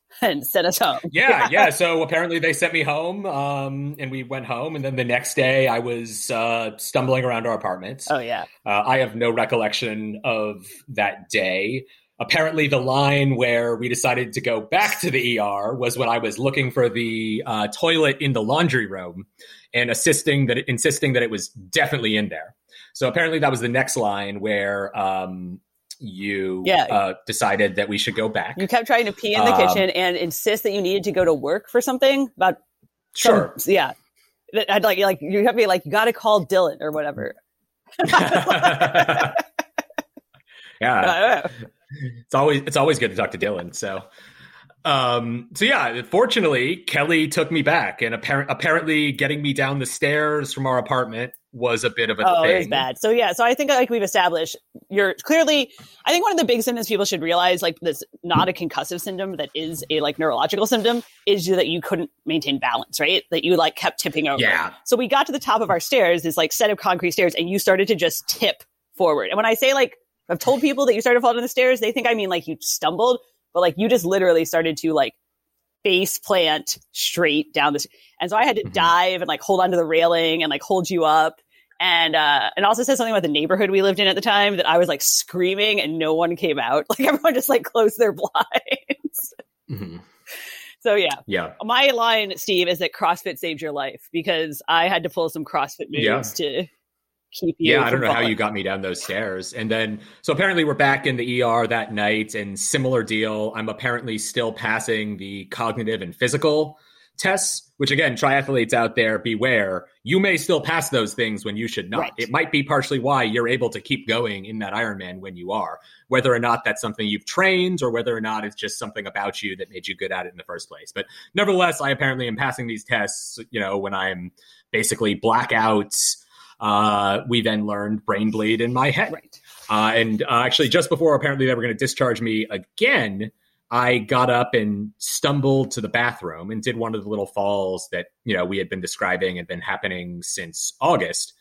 *laughs* And sent us home. *laughs* yeah, yeah. So apparently they sent me home, um, and we went home. And then the next day, I was uh, stumbling around our apartment. Oh yeah. Uh, I have no recollection of that day. Apparently, the line where we decided to go back to the ER was when I was looking for the uh, toilet in the laundry room and assisting that, insisting that it was definitely in there. So apparently, that was the next line where um, you Yeah. uh, decided that we should go back. You kept trying to pee in the Um, kitchen and insist that you needed to go to work for something about some- Sure. yeah. That- I'd like like you have to be like you got to call Dylan or whatever. *laughs* yeah, *laughs* I don't know. it's always it's always good to talk to Dylan. So, um, so yeah, fortunately, Kelly took me back, and apparent apparently getting me down the stairs from our apartment was a bit of a Oh, thing. it was bad. So yeah, so I think like we've established, you're clearly. I think one of the big symptoms people should realize, like this, not a concussive symptom that is a like neurological symptom, is that you couldn't maintain balance, right? That you like kept tipping over. Yeah. So we got to the top of our stairs, this like set of concrete stairs, and you started to just tip forward. And when I say like I've told people that you started falling down the stairs, they think I mean like you stumbled, but like you just literally started to like face plant straight down this. And so I had to Mhm. dive and like hold onto the railing and like hold you up. And uh and also said something about the neighborhood we lived in at the time that I was like screaming and no one came out. *laughs* Like everyone just like closed their *laughs* blinds. Mhm. so yeah. Yeah, My line, Steve, is that CrossFit saved your life because I had to pull some CrossFit moves Yeah. to keep you. yeah. I don't know how you got me down those stairs, and then so apparently we're back in the ER that night, and similar deal. I'm apparently still passing the cognitive and physical tests. Which again, triathletes out there, beware. You may still pass those things when you should not. Right. It might be partially why you're able to keep going in that Ironman when you are. Whether or not that's something you've trained, or whether or not it's just something about you that made you good at it in the first place. But nevertheless, I apparently am passing these tests. You know, when I'm basically blackouts. Uh, we then learned brain bleed in my head. Right. Uh, and uh, actually, just before apparently they were going to discharge me again, I got up and stumbled to the bathroom and did one of the little falls that you know we had been describing had been happening since August.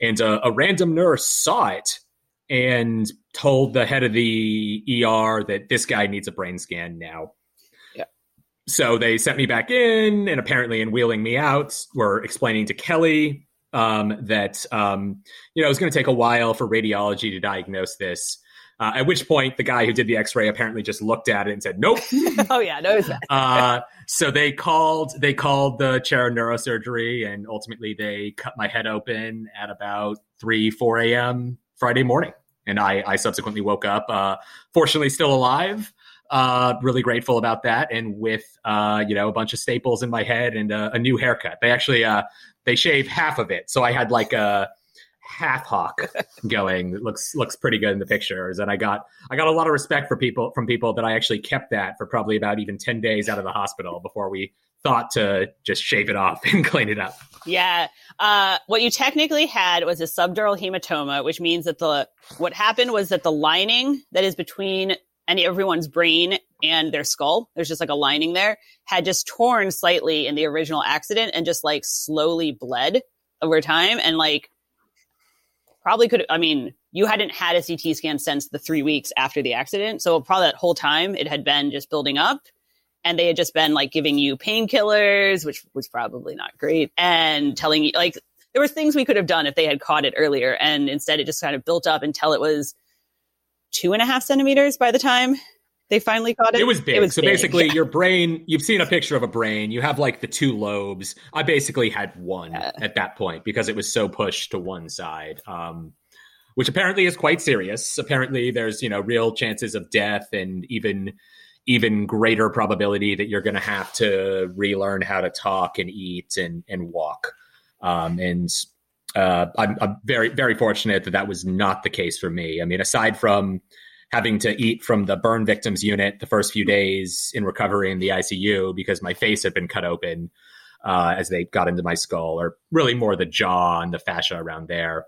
And uh, a random nurse saw it and told the head of the ER that this guy needs a brain scan now. Yeah. So they sent me back in, and apparently, in wheeling me out, were explaining to Kelly um, that um, you know it was going to take a while for radiology to diagnose this. Uh, at which point, the guy who did the X-ray apparently just looked at it and said, "Nope." *laughs* oh yeah, no, *laughs* uh, so they called they called the chair of neurosurgery, and ultimately they cut my head open at about three four a.m. Friday morning, and I, I subsequently woke up, uh, fortunately still alive. Uh, really grateful about that, and with uh, you know a bunch of staples in my head and a, a new haircut. They actually uh, they shaved half of it, so I had like a half hawk *laughs* going. It looks looks pretty good in the pictures, and I got I got a lot of respect for people from people that I actually kept that for probably about even ten days out of the hospital before we thought to just shave it off *laughs* and clean it up. Yeah. Uh, what you technically had was a subdural hematoma, which means that the what happened was that the lining that is between any everyone's brain and their skull, there's just like a lining there, had just torn slightly in the original accident and just like slowly bled over time and like probably could I mean, you hadn't had a CT scan since the three weeks after the accident. So probably that whole time it had been just building up and they had just been like giving you painkillers, which was probably not great, and telling you like there were things we could have done if they had caught it earlier, and instead it just kind of built up until it was two and a half centimeters by the time they finally caught it. It was big. so big, basically, yeah. your brain, you've seen a picture of a brain. You have like the two lobes. I basically had one Yeah. at that point because it was so pushed to one side, um, which apparently is quite serious. Apparently, there's, you know, real chances of death and even even greater probability that you're going to have to relearn how to talk and eat and and walk. Um, and uh, I'm, I'm very very fortunate that that was not the case for me. I mean, aside from having to eat from the burn victims unit the first few days in recovery in the ICU because my face had been cut open uh, as they got into my skull, or really more the jaw and the fascia around there.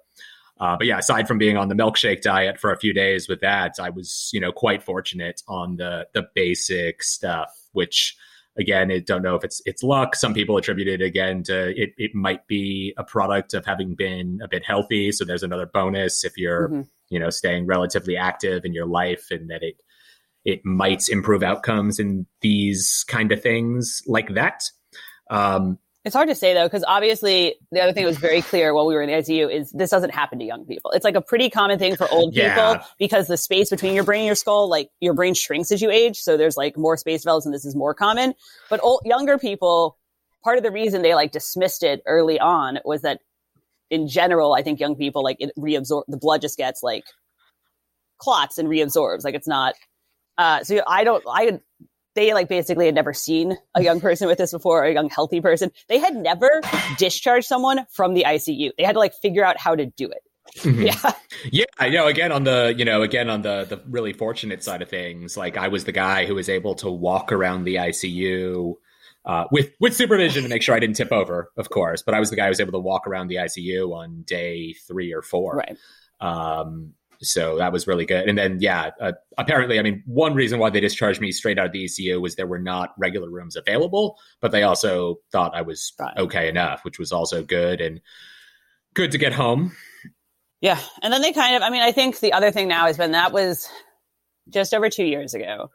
Uh, but yeah, aside from being on the milkshake diet for a few days with that, I was you know quite fortunate on the the basic stuff, which again, I don't know if it's it's luck. Some people attribute it again to it. It might be a product of having been a bit healthy. So there's another bonus if you're Mhm. you know staying relatively active in your life, and that it it might improve outcomes in these kind of things like that. Um, It's hard to say though, because obviously the other thing that was very clear while we were in the ICU is this doesn't happen to young people. It's like a pretty common thing for old Yeah. people because the space between your brain and your skull, like your brain shrinks as you age. So there's like more space develops and this is more common. But old, younger people, part of the reason they like dismissed it early on was that in general, I think young people like it reabsorb, the blood just gets like clots and reabsorbs. Like it's not. Uh, so I don't. I they like basically had never seen a young person with this before, a young healthy person. They had never discharged someone from the ICU. They had to like figure out how to do it. Mm-hmm. Yeah. Yeah. I know. Again, on the, you know, again, on the, the really fortunate side of things, like I was the guy who was able to walk around the ICU, uh, with, with supervision to make sure I didn't tip over, of course, but I was the guy who was able to walk around the ICU on day three or four. Right. Um, so that was really good. And then, yeah, uh, apparently, I mean, one reason why they discharged me straight out of the ICU was there were not regular rooms available, but they also thought I was right. okay enough, which was also good and good to get home. Yeah. And then they kind of, I mean, I think the other thing now has been that was just over two years ago.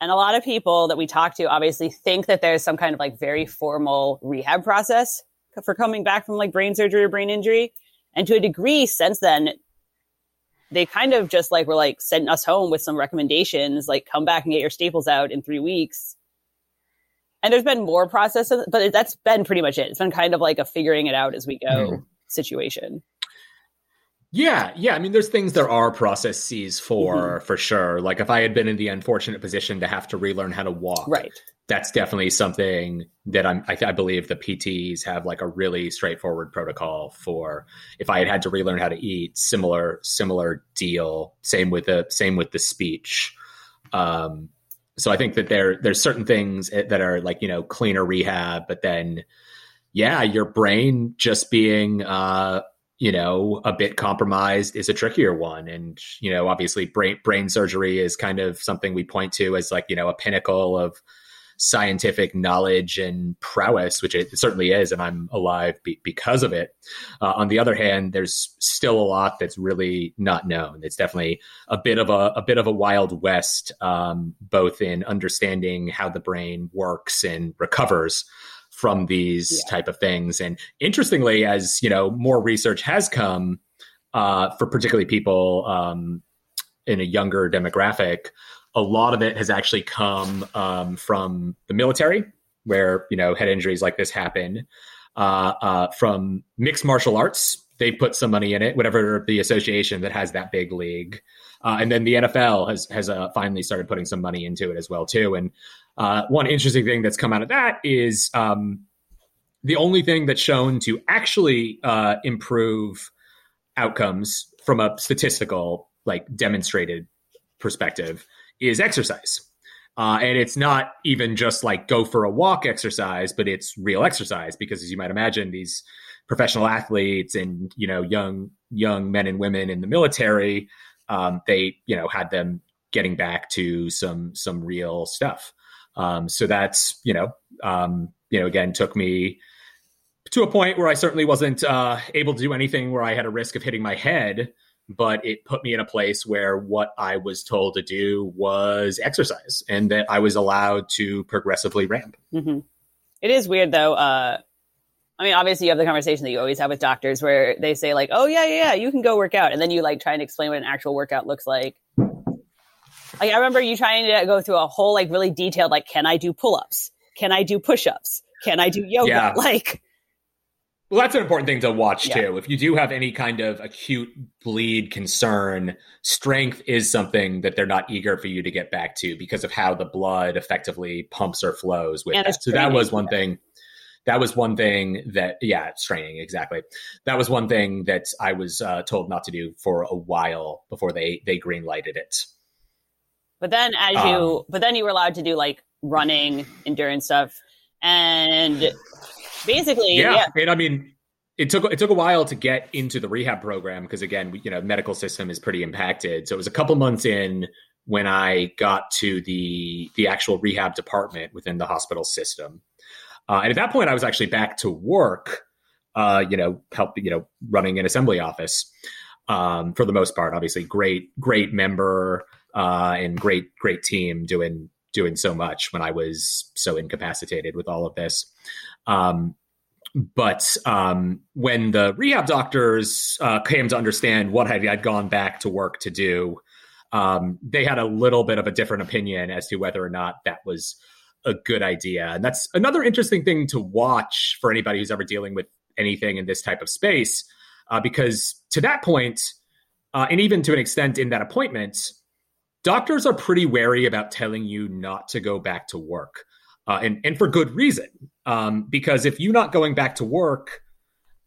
And a lot of people that we talk to obviously think that there's some kind of like very formal rehab process for coming back from like brain surgery or brain injury. And to a degree, since then, they kind of just like were like sending us home with some recommendations, like come back and get your staples out in three weeks. And there's been more process, but that's been pretty much it. It's been kind of like a figuring it out as we go mm. situation. Yeah, yeah. I mean, there's things there are processes for, mm-hmm. for sure. Like if I had been in the unfortunate position to have to relearn how to walk, right? That's definitely something that I'm. I, I believe the PTs have like a really straightforward protocol for. If I had had to relearn how to eat, similar, similar deal. Same with the same with the speech. Um, so I think that there there's certain things that are like you know cleaner rehab, but then yeah, your brain just being uh, you know, a bit compromised is a trickier one. And, you know, obviously brain, brain surgery is kind of something we point to as like, you know, a pinnacle of scientific knowledge and prowess, which it certainly is. And I'm alive be- because of it. Uh, on the other hand, there's still a lot that's really not known. It's definitely a bit of a, a bit of a wild west, um, both in understanding how the brain works and recovers from these yeah. type of things. And interestingly, as you know, more research has come uh, for particularly people um, in a younger demographic, a lot of it has actually come um, from the military, where you know head injuries like this happen. Uh, uh, from mixed martial arts, they put some money in it, whatever the association that has that big league. Uh, and then the NFL has has uh, finally started putting some money into it as well too. And uh, one interesting thing that's come out of that is um, the only thing that's shown to actually uh, improve outcomes from a statistical, like demonstrated perspective, is exercise. Uh, and it's not even just like go for a walk exercise, but it's real exercise because, as you might imagine, these professional athletes and you know young young men and women in the military, um, they you know had them getting back to some some real stuff. Um, so that's you know um, you know again took me to a point where I certainly wasn't uh, able to do anything where I had a risk of hitting my head, but it put me in a place where what I was told to do was exercise, and that I was allowed to progressively ramp. Mm-hmm. It is weird though. Uh, I mean, obviously, you have the conversation that you always have with doctors where they say like, "Oh yeah, yeah, yeah, you can go work out," and then you like try and explain what an actual workout looks like, like I remember you trying to go through a whole like really detailed like can I do pull-ups? Can I do push-ups? Can I do yoga? Yeah. *laughs* Like well, that's an important thing to watch yeah. too. If you do have any kind of acute bleed concern, strength is something that they're not eager for you to get back to because of how the blood effectively pumps or flows with and that. So that was one thing. That was one thing that, yeah, straining exactly. That was one thing that I was uh, told not to do for a while before they they green lighted it. But then as um, you, but then you were allowed to do like running, endurance stuff, and basically, yeah. yeah. And I mean, it took it took a while to get into the rehab program because again, you know, medical system is pretty impacted. So it was a couple months in when I got to the the actual rehab department within the hospital system. Uh, and at that point, I was actually back to work. Uh, you know, help you know running an assembly office um, for the most part. Obviously, great great member uh, and great great team doing doing so much when I was so incapacitated with all of this. Um, but um, when the rehab doctors uh, came to understand what I had gone back to work to do, um, they had a little bit of a different opinion as to whether or not that was a good idea. And that's another interesting thing to watch for anybody who's ever dealing with anything in this type of space, uh, because to that point, uh, and even to an extent in that appointment, doctors are pretty wary about telling you not to go back to work, uh, and and for good reason. Um, because if you're not going back to work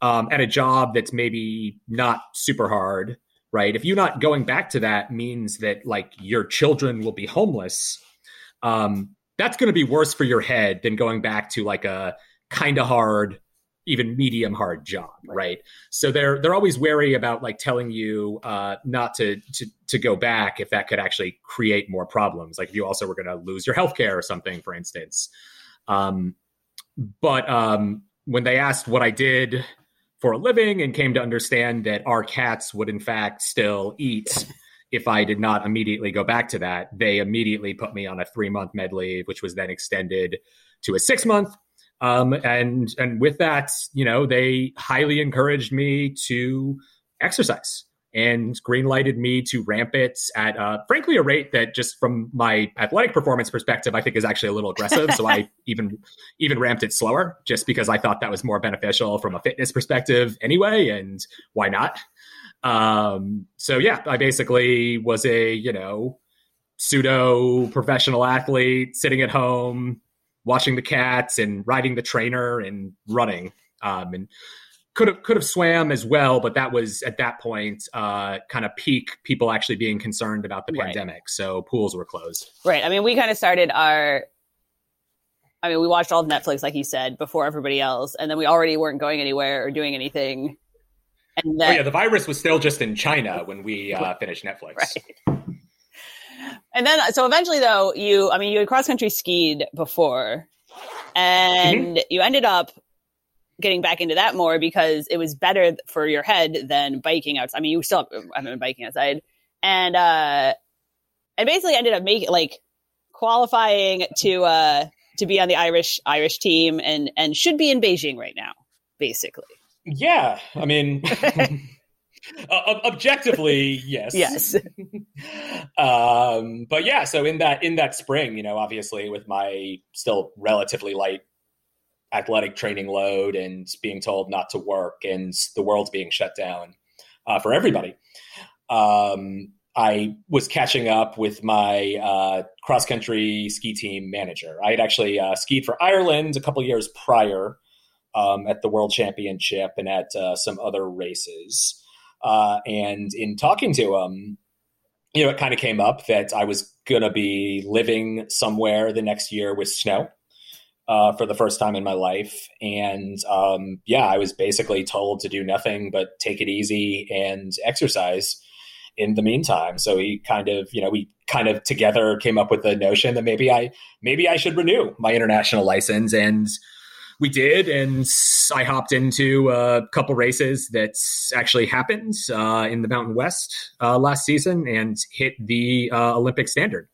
um, at a job that's maybe not super hard, right? If you're not going back to that, means that like your children will be homeless. Um, that's going to be worse for your head than going back to like a kind of hard even medium hard job right. so they're they're always wary about like telling you uh, not to to to go back if that could actually create more problems like if you also were going to lose your health care or something for instance um, but um, when they asked what i did for a living and came to understand that our cats would in fact still eat if I did not immediately go back to that, they immediately put me on a three month med leave, which was then extended to a six month. Um, and and with that, you know, they highly encouraged me to exercise and greenlighted me to ramp it at, uh, frankly, a rate that just from my athletic performance perspective, I think is actually a little aggressive. so I *laughs* even even ramped it slower just because I thought that was more beneficial from a fitness perspective anyway. And why not? Um, so yeah, I basically was a you know pseudo professional athlete sitting at home watching the cats and riding the trainer and running. Um, and could have could have swam as well, but that was at that point uh, kind of peak people actually being concerned about the pandemic. Right. So pools were closed. Right. I mean, we kind of started our. I mean, we watched all of Netflix, like you said, before everybody else, and then we already weren't going anywhere or doing anything. And then, oh, yeah, the virus was still just in China when we uh, finished Netflix. Right. And then, so eventually, though, you, I mean, you had cross country skied before, and mm-hmm. you ended up getting back into that more because it was better for your head than biking outside. I mean, you still haven't been biking outside, and uh, and basically ended up making like qualifying to uh to be on the Irish Irish team, and and should be in Beijing right now, basically. Yeah, I mean. *laughs* *laughs* Uh, objectively, yes. Yes. *laughs* um, but yeah, so in that in that spring, you know, obviously with my still relatively light athletic training load and being told not to work and the world's being shut down uh, for everybody, um, I was catching up with my uh, cross country ski team manager. I had actually uh, skied for Ireland a couple years prior um, at the World Championship and at uh, some other races. Uh, and in talking to him, you know, it kind of came up that I was going to be living somewhere the next year with snow uh, for the first time in my life. And um, yeah, I was basically told to do nothing but take it easy and exercise in the meantime. So he kind of, you know, we kind of together came up with the notion that maybe I maybe I should renew my international license and we did, and I hopped into a couple races that actually happened uh, in the Mountain West uh, last season and hit the uh, Olympic standard.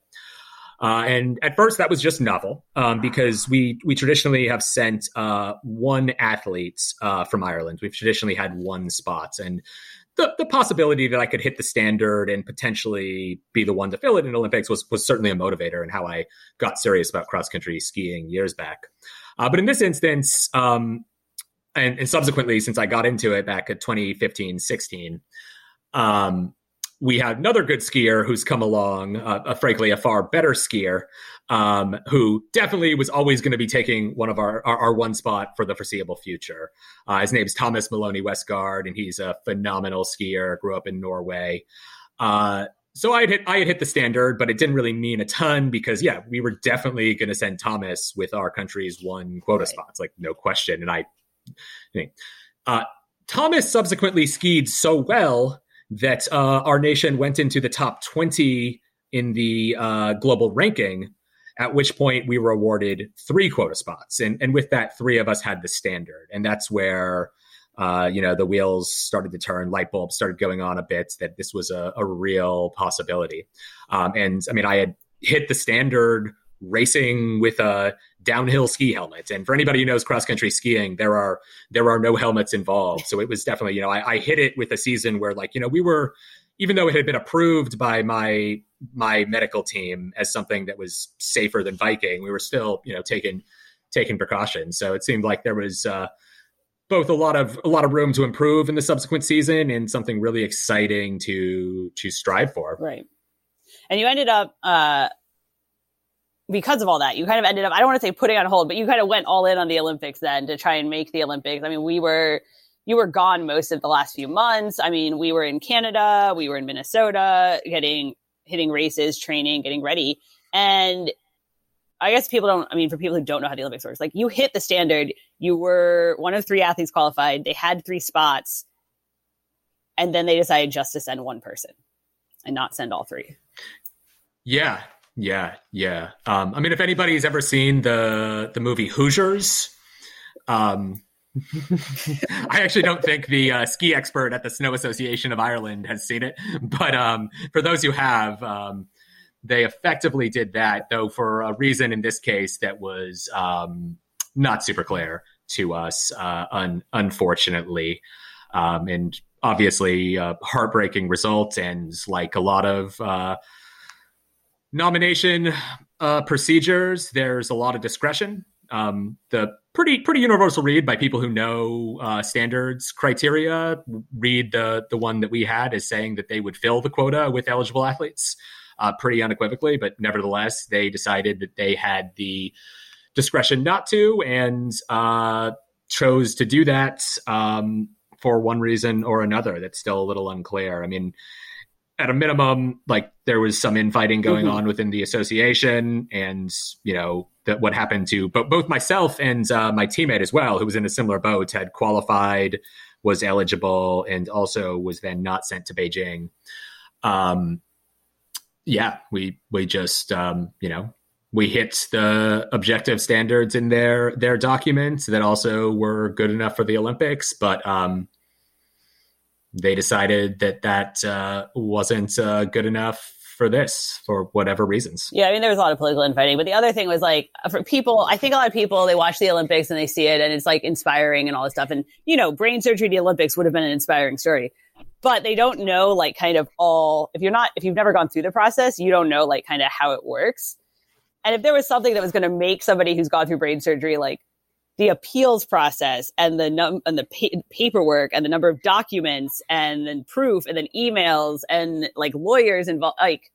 Uh, and at first, that was just novel um, because we we traditionally have sent uh, one athlete uh, from Ireland. We've traditionally had one spot, and the, the possibility that I could hit the standard and potentially be the one to fill it in Olympics was was certainly a motivator and how I got serious about cross country skiing years back. Uh, but in this instance, um, and, and, subsequently, since I got into it back at 2015, 16, um, we had another good skier who's come along, uh, uh, frankly, a far better skier, um, who definitely was always going to be taking one of our, our, our, one spot for the foreseeable future. Uh, his name's Thomas Maloney Westgard, and he's a phenomenal skier, grew up in Norway. Uh, so I had hit I had hit the standard, but it didn't really mean a ton because yeah, we were definitely going to send Thomas with our country's one quota right. spots, like no question. And I, uh, Thomas subsequently skied so well that uh, our nation went into the top twenty in the uh, global ranking. At which point we were awarded three quota spots, and and with that, three of us had the standard, and that's where uh, you know, the wheels started to turn, light bulbs started going on a bit that this was a, a real possibility. Um, and I mean, I had hit the standard racing with a downhill ski helmet. And for anybody who knows cross country skiing, there are there are no helmets involved. So it was definitely, you know, I, I hit it with a season where like, you know, we were even though it had been approved by my my medical team as something that was safer than biking, we were still, you know, taking taking precautions. So it seemed like there was uh, both a lot of a lot of room to improve in the subsequent season and something really exciting to to strive for. Right. And you ended up uh because of all that, you kind of ended up I don't want to say putting on hold, but you kind of went all in on the Olympics then to try and make the Olympics. I mean, we were you were gone most of the last few months. I mean, we were in Canada, we were in Minnesota, getting hitting races, training, getting ready. And I guess people don't, I mean, for people who don't know how the Olympics works, like you hit the standard, you were one of three athletes qualified, they had three spots, and then they decided just to send one person and not send all three. Yeah, yeah, yeah. Um, I mean, if anybody's ever seen the the movie Hoosiers, um, *laughs* I actually don't think the uh, ski expert at the Snow Association of Ireland has seen it, but um, for those who have, um, they effectively did that, though for a reason in this case that was um, not super clear to us, uh, un- unfortunately, um, and obviously a heartbreaking result, and like a lot of uh, nomination uh, procedures, there's a lot of discretion. Um, the pretty pretty universal read by people who know uh, standards criteria. Read the the one that we had as saying that they would fill the quota with eligible athletes, uh, pretty unequivocally. But nevertheless, they decided that they had the discretion not to, and uh, chose to do that um, for one reason or another. That's still a little unclear. I mean at a minimum, like there was some infighting going mm-hmm. on within the association, and you know that what happened to but both myself and uh, my teammate as well, who was in a similar boat, had qualified, was eligible, and also was then not sent to Beijing. Um, yeah, we we just um, you know we hit the objective standards in their their documents that also were good enough for the Olympics, but um, they decided that that uh, wasn't uh, good enough for this for whatever reasons. Yeah, I mean, there was a lot of political infighting, but the other thing was like for people, I think a lot of people they watch the Olympics and they see it and it's like inspiring and all this stuff. And you know, brain surgery the Olympics would have been an inspiring story, but they don't know like kind of all. If you're not, if you've never gone through the process, you don't know like kind of how it works. And if there was something that was going to make somebody who's gone through brain surgery like the appeals process and the num and the pa- paperwork and the number of documents and then proof and then emails and like lawyers involved like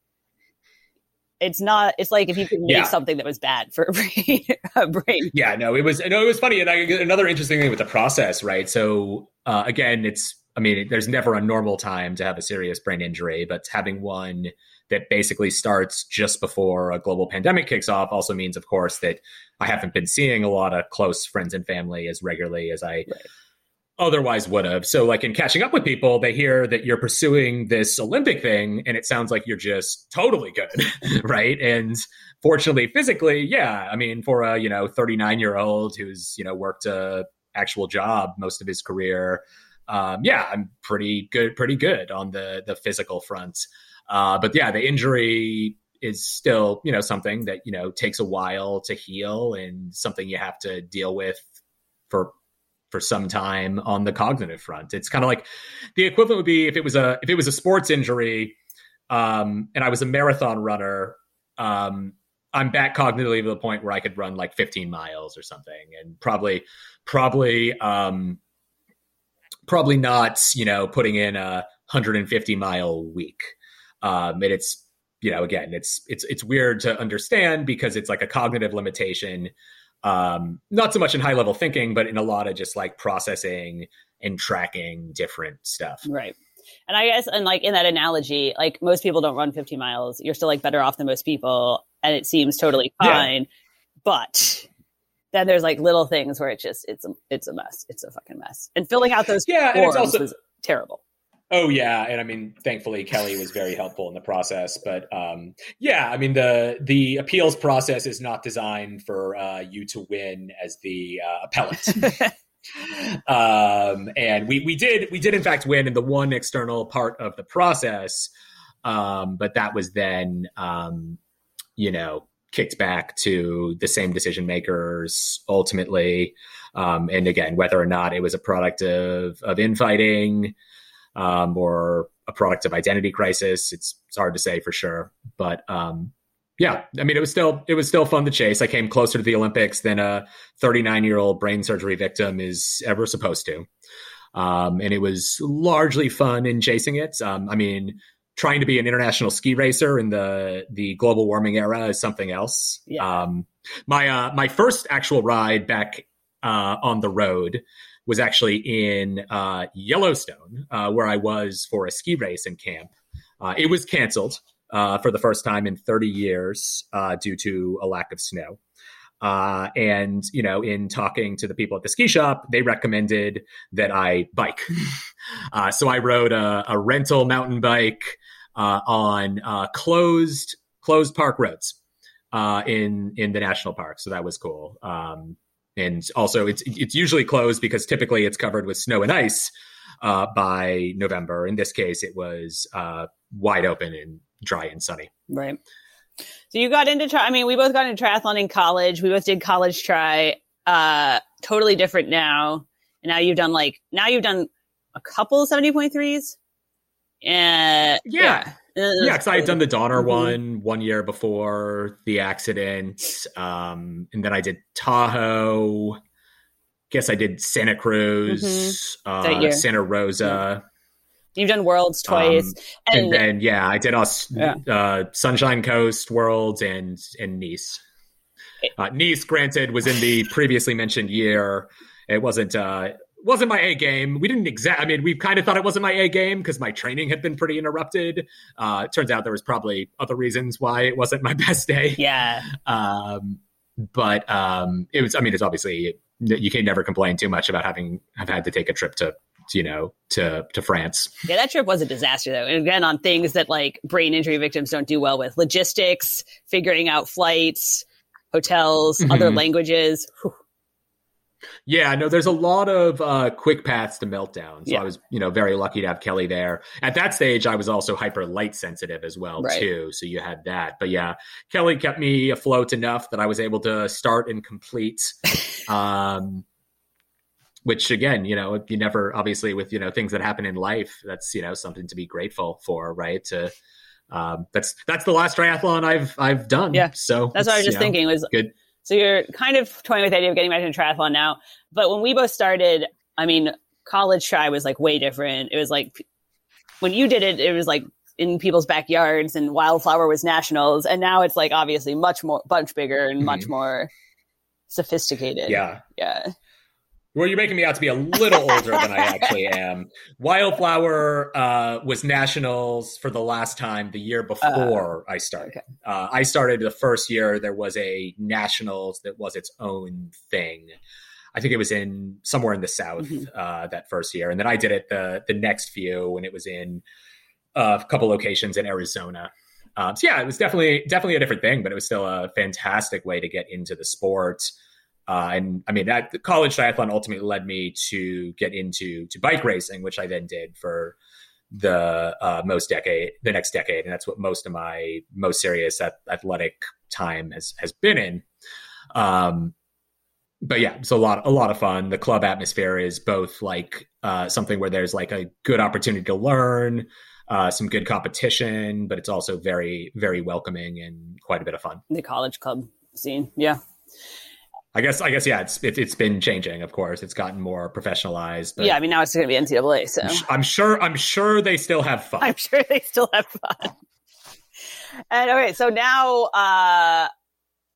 it's not it's like if you could make yeah. something that was bad for *laughs* a brain, a brain yeah no it was no it was funny and I, another interesting thing with the process right so uh, again it's i mean there's never a normal time to have a serious brain injury but having one that basically starts just before a global pandemic kicks off also means, of course, that I haven't been seeing a lot of close friends and family as regularly as I right. otherwise would have. So, like in catching up with people, they hear that you're pursuing this Olympic thing, and it sounds like you're just totally good, *laughs* right? And fortunately, physically, yeah, I mean, for a you know 39 year old who's you know worked a actual job most of his career. Um, yeah, I'm pretty good, pretty good on the the physical front. Uh, but yeah, the injury is still, you know, something that, you know, takes a while to heal and something you have to deal with for for some time on the cognitive front. It's kind of like the equivalent would be if it was a if it was a sports injury um, and I was a marathon runner, um, I'm back cognitively to the point where I could run like 15 miles or something, and probably, probably, um, probably not, you know, putting in a 150 mile week. Um, and it's you know again it's it's it's weird to understand because it's like a cognitive limitation um not so much in high level thinking but in a lot of just like processing and tracking different stuff. Right. And i guess and like in that analogy like most people don't run 50 miles. You're still like better off than most people and it seems totally fine. Yeah. but then there's like little things where it's just it's a it's a mess. It's a fucking mess. And filling out those yeah forms and it's also, was terrible Oh yeah, and I mean, thankfully Kelly was very helpful in the process. But um, yeah, I mean the the appeals process is not designed for uh, you to win as the uh, appellant. *laughs* um, and we we did we did in fact win in the one external part of the process, um, but that was then um, you know kicked back to the same decision makers ultimately. Um, and again, whether or not it was a product of of infighting um, or a product of identity crisis. It's, it's hard to say for sure, but um, yeah, I mean, it was still it was still fun to chase. I came closer to the Olympics than a 39 year old brain surgery victim is ever supposed to, um, and it was largely fun in chasing it. Um, I mean, trying to be an international ski racer in the the global warming era is something else. Yeah. Um, my uh, my first actual ride back uh, on the road was actually in uh, Yellowstone, uh, where I was for a ski race in camp. Uh, it was canceled uh, for the first time in 30 years uh, due to a lack of snow. Uh, and you know, in talking to the people at the ski shop, they recommended that I bike. *laughs* So I rode a, a rental mountain bike on closed closed park roads in in the national park. So that was cool. Um, and also, it's it's usually closed because typically it's covered with snow and ice by November. In this case, it was wide open and dry and sunny. Right. So you got into tri- I mean, we both got into triathlon in college. We both did college tri. Uh, totally different now. And now you've done like now you've done a couple of seventy point threes. Uh, yeah. Yeah, yeah, because I had done the Donner Mhm. one one year before the accident, um, and then I did Tahoe. Guess I did Santa Cruz, Mm-hmm. Uh. Santa Rosa, You've done worlds twice. Um, and, then yeah, I did Aus- Yeah. uh, Sunshine Coast, Worlds, and and Nice. Uh, nice, granted, was in the previously mentioned year. It wasn't uh, wasn't my A game. We didn't exact. I mean, we kind of thought it wasn't my A game because my training had been pretty interrupted. Uh, it turns out there was probably other reasons why it wasn't my *laughs* best day. yeah. Um, but um, it was. I mean, it's obviously you can never complain too much about having have had to take a trip to you know to to France. Yeah, that trip was a disaster though. And again, on things that like brain injury victims don't do well with logistics, figuring out flights, hotels, other Mhm. languages. Whew. Yeah, no, there's a lot of uh, quick paths to meltdown. So Yeah. I was, you know, very lucky to have Kelly there. At that stage, I was also hyper light sensitive as well Right. too. So you had that. But yeah, Kelly kept me afloat enough that I was able to start and complete. *laughs* um, which again, you know, you never obviously with you know things that happen in life. That's you know something to be grateful for, right? To um, that's that's the last triathlon I've I've done. Yeah. so That's what I was just you know, thinking was good. So you're kind of toying with the idea of getting back into triathlon now. But when we both started, I mean, college tri was like way different. It was like when you did it, it was like in people's backyards and wildflower was nationals. And now it's like obviously much more, much bigger and much mm-hmm. more sophisticated. Yeah, Yeah. Well, you're making me out to be a little older than I actually *laughs* am. Wildflower uh, was nationals for the last time the year before I started. okay. Uh, I started the first year. There was a nationals that was its own thing. I think it was in somewhere in the south Mhm. uh, that first year, and then I did it the the next few, and it was in uh, a couple locations in Arizona. Um, so yeah, it was definitely definitely a different thing, but it was still a fantastic way to get into the sport. Uh, and I mean, that the college triathlon ultimately led me to get into to bike racing, which I then did for the uh, most decade, the next decade, and that's what most of my most serious at, athletic time has has been in. Um, but yeah, it's a lot a lot of fun. The club atmosphere is both like uh, something where there's like a good opportunity to learn, uh, some good competition, but it's also very very welcoming and quite a bit of fun. The college club scene. Yeah. I guess I guess yeah, it's it, it's been changing. Of course, it's gotten more professionalized. But yeah. I mean, now it's going to be NCAA. So I'm, sure I'm sure they still have fun. I'm sure they still have fun. And okay, so now uh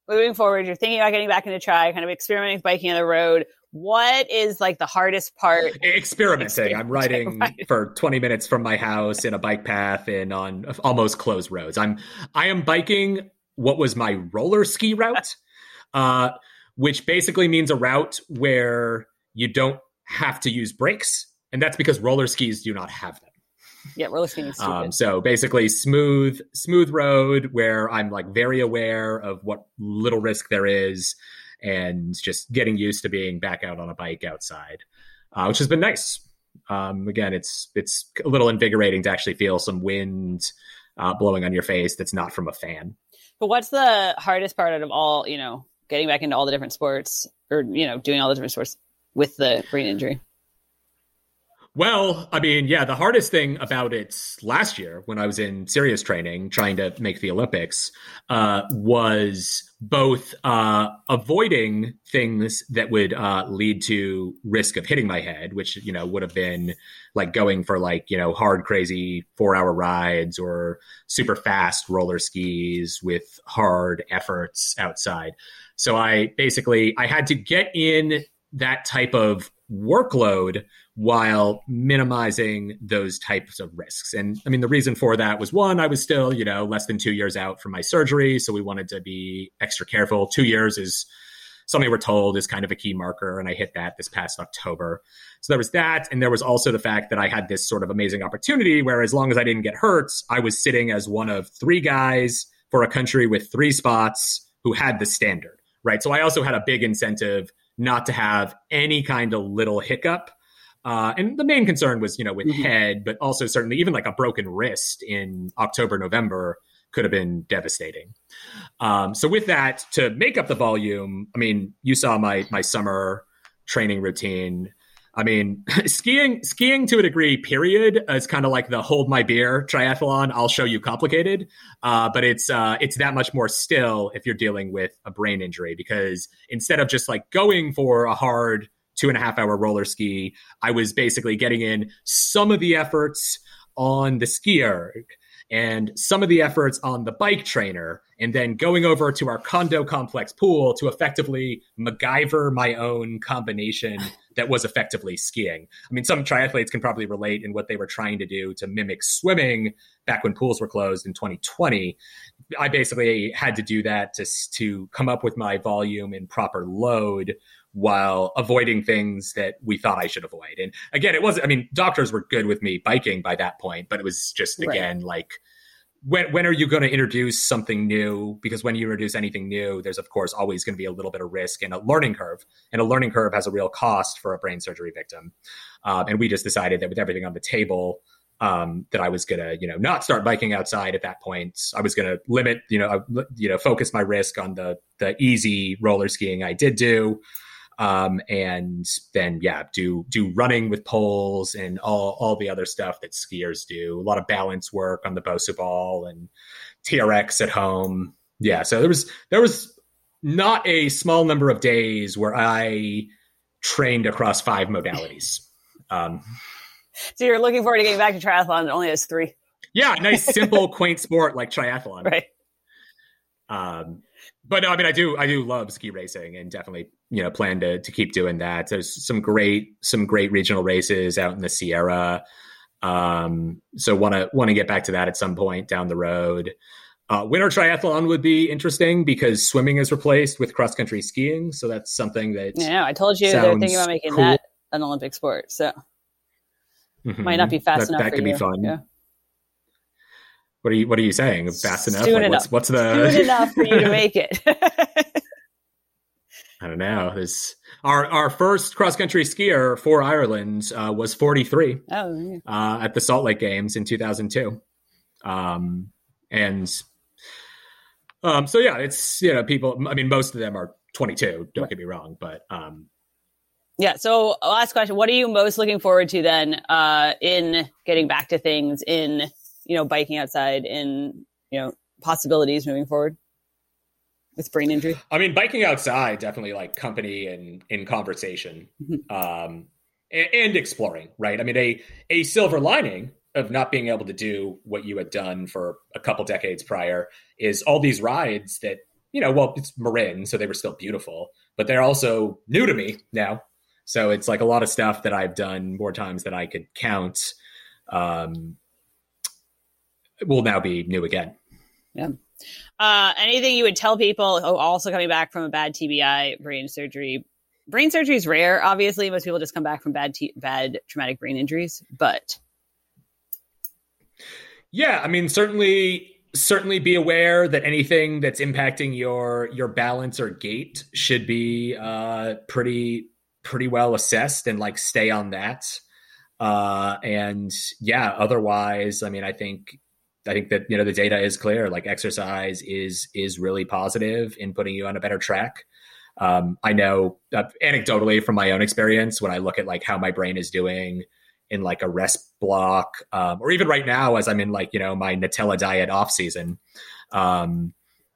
moving forward, you're thinking about getting back into tri, kind of experimenting with biking on the road. What is like the hardest part? experimenting. I'm riding *laughs* Right. for 20 minutes from my house in a bike path and on almost closed roads. I'm I am biking what was my roller ski route, uh, which basically means a route where you don't have to use brakes, and that's because roller skis do not have them. Yeah, roller skating is stupid. Um, so basically, smooth, smooth road where I'm like very aware of what little risk there is, and just getting used to being back out on a bike outside, uh, which has been nice. Um, again, it's it's a little invigorating to actually feel some wind uh, blowing on your face that's not from a fan. but what's the hardest part out of all, you know, getting back into all the different sports or, you know, doing all the different sports with the brain injury? Well, I mean, yeah, the hardest thing about it last year when I was in serious training trying to make the Olympics uh, was both uh, avoiding things that would uh, lead to risk of hitting my head, which, you know, would have been like going for like, you know, hard, crazy four hour rides or super fast roller skis with hard efforts outside. So I basically, I had to get in that type of workload while minimizing those types of risks. And I mean, the reason for that was one, I was still, you know, less than two years out from my surgery. So we wanted to be extra careful. Two years is something we're told is kind of a key marker. And I hit that this past October. So there was that. And there was also the fact that I had this sort of amazing opportunity where as long as I didn't get hurt, I was sitting as one of three guys for a country with three spots who had the standard, right? So I also had a big incentive not to have any kind of little hiccup uh, and the main concern was, you know, with mm-hmm. head, but also certainly even like a broken wrist in October, November could have been devastating. Um, so with that, to make up the volume, I mean, you saw my my summer training routine. I mean, *laughs* skiing skiing to a degree, period, is kind of like the hold my beer triathlon. I'll show you complicated, uh, but it's uh, it's that much more still if you're dealing with a brain injury because instead of just like going for a hard two and a half hour roller ski. I was basically getting in some of the efforts on the ski erg and some of the efforts on the bike trainer, and then going over to our condo complex pool to effectively MacGyver my own combination *laughs* that was effectively skiing. I mean, some triathletes can probably relate in what they were trying to do to mimic swimming back when pools were closed in 2020. I basically had to do that to, to come up with my volume and proper load while avoiding things that we thought I should avoid. And again, it wasn't, I mean, doctors were good with me biking by that point, but it was just, again, right. like, when, when are you going to introduce something new? Because when you introduce anything new, there's of course always going to be a little bit of risk and a learning curve. And a learning curve has a real cost for a brain surgery victim. Um, and we just decided that with everything on the table, um, that I was gonna, you know, not start biking outside at that point. I was gonna limit, you know, uh, you know, focus my risk on the the easy roller skiing I did do, um, and then yeah, do do running with poles and all all the other stuff that skiers do. A lot of balance work on the Bosu ball and TRX at home. Yeah, so there was there was not a small number of days where I trained across five modalities. *laughs* Um, so you're looking forward to getting back to triathlon. It only has three. Yeah, nice, simple, *laughs* quaint sport like triathlon. Right. Um, but no, I mean, I do, I do love ski racing, and definitely, you know, plan to to keep doing that. There's some great, some great regional races out in the Sierra. Um, so want to want to get back to that at some point down the road. Uh, winter triathlon would be interesting because swimming is replaced with cross country skiing. So that's something that yeah, I told you they're thinking about making cool. that an Olympic sport. So mm-hmm. might not be fast that, enough. That could you. be fun. Yeah. What are you What are you saying? Fast enough? Like. What's, what's the soon enough for you to *laughs* make it? I don't know. This our our first cross country skier for Ireland uh, was 43 oh, yeah. uh, at the Salt Lake Games in 2002, um, and um, so yeah, it's you know people. I mean, most of them are 22. Don't right. get me wrong, but um, yeah. So last question: What are you most looking forward to then uh, in getting back to things in you know, biking outside and, you know, possibilities moving forward with brain injury? I mean, biking outside, definitely like company and in conversation mm-hmm. um, and, and exploring, right? I mean, a, a silver lining of not being able to do what you had done for a couple decades prior is all these rides that, you know, well, it's Marin, so they were still beautiful, but they're also new to me now. So it's like a lot of stuff that I've done more times than I could count. Um, will now be new again. Yeah. Uh, anything you would tell people? Oh, also coming back from a bad TBI brain surgery. Brain surgery is rare. Obviously, most people just come back from bad t- bad traumatic brain injuries. But yeah, I mean, certainly certainly be aware that anything that's impacting your your balance or gait should be uh, pretty pretty well assessed and like stay on that. Uh, and yeah, otherwise, I mean, I think I think that you know the data is clear. Like exercise is is really positive in putting you on a better track. Um, I know uh, anecdotally from my own experience when I look at like how my brain is doing in like a rest block, um, or even right now as I'm in like you know my Nutella diet off season. Um,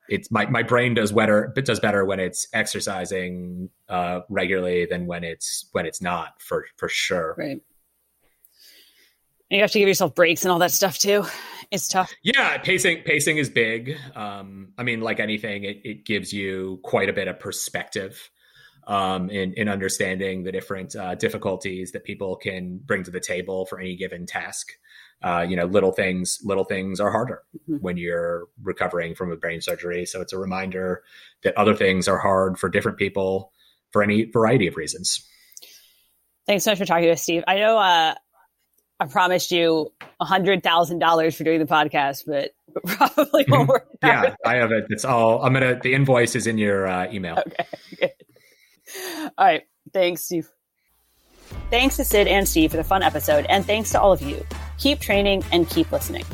it's my, my brain does better does better when it's exercising uh, regularly than when it's when it's not for for sure. Right. You have to give yourself breaks and all that stuff too. It's tough. Yeah, pacing pacing is big. Um, I mean, like anything, it, it gives you quite a bit of perspective um, in, in understanding the different uh, difficulties that people can bring to the table for any given task. Uh, you know, little things, little things are harder mm-hmm. when you're recovering from a brain surgery. So it's a reminder that other things are hard for different people for any variety of reasons. Thanks so much for talking to us, Steve. I know uh, I promised you a hundred thousand dollars for doing the podcast, but *laughs* probably won't work. yeah, I have it. It's all. I'm gonna. The invoice is in your uh, email. Okay. Good. All right. Thanks, Steve. Thanks to Sid and Steve for the fun episode, and thanks to all of you. Keep training and keep listening.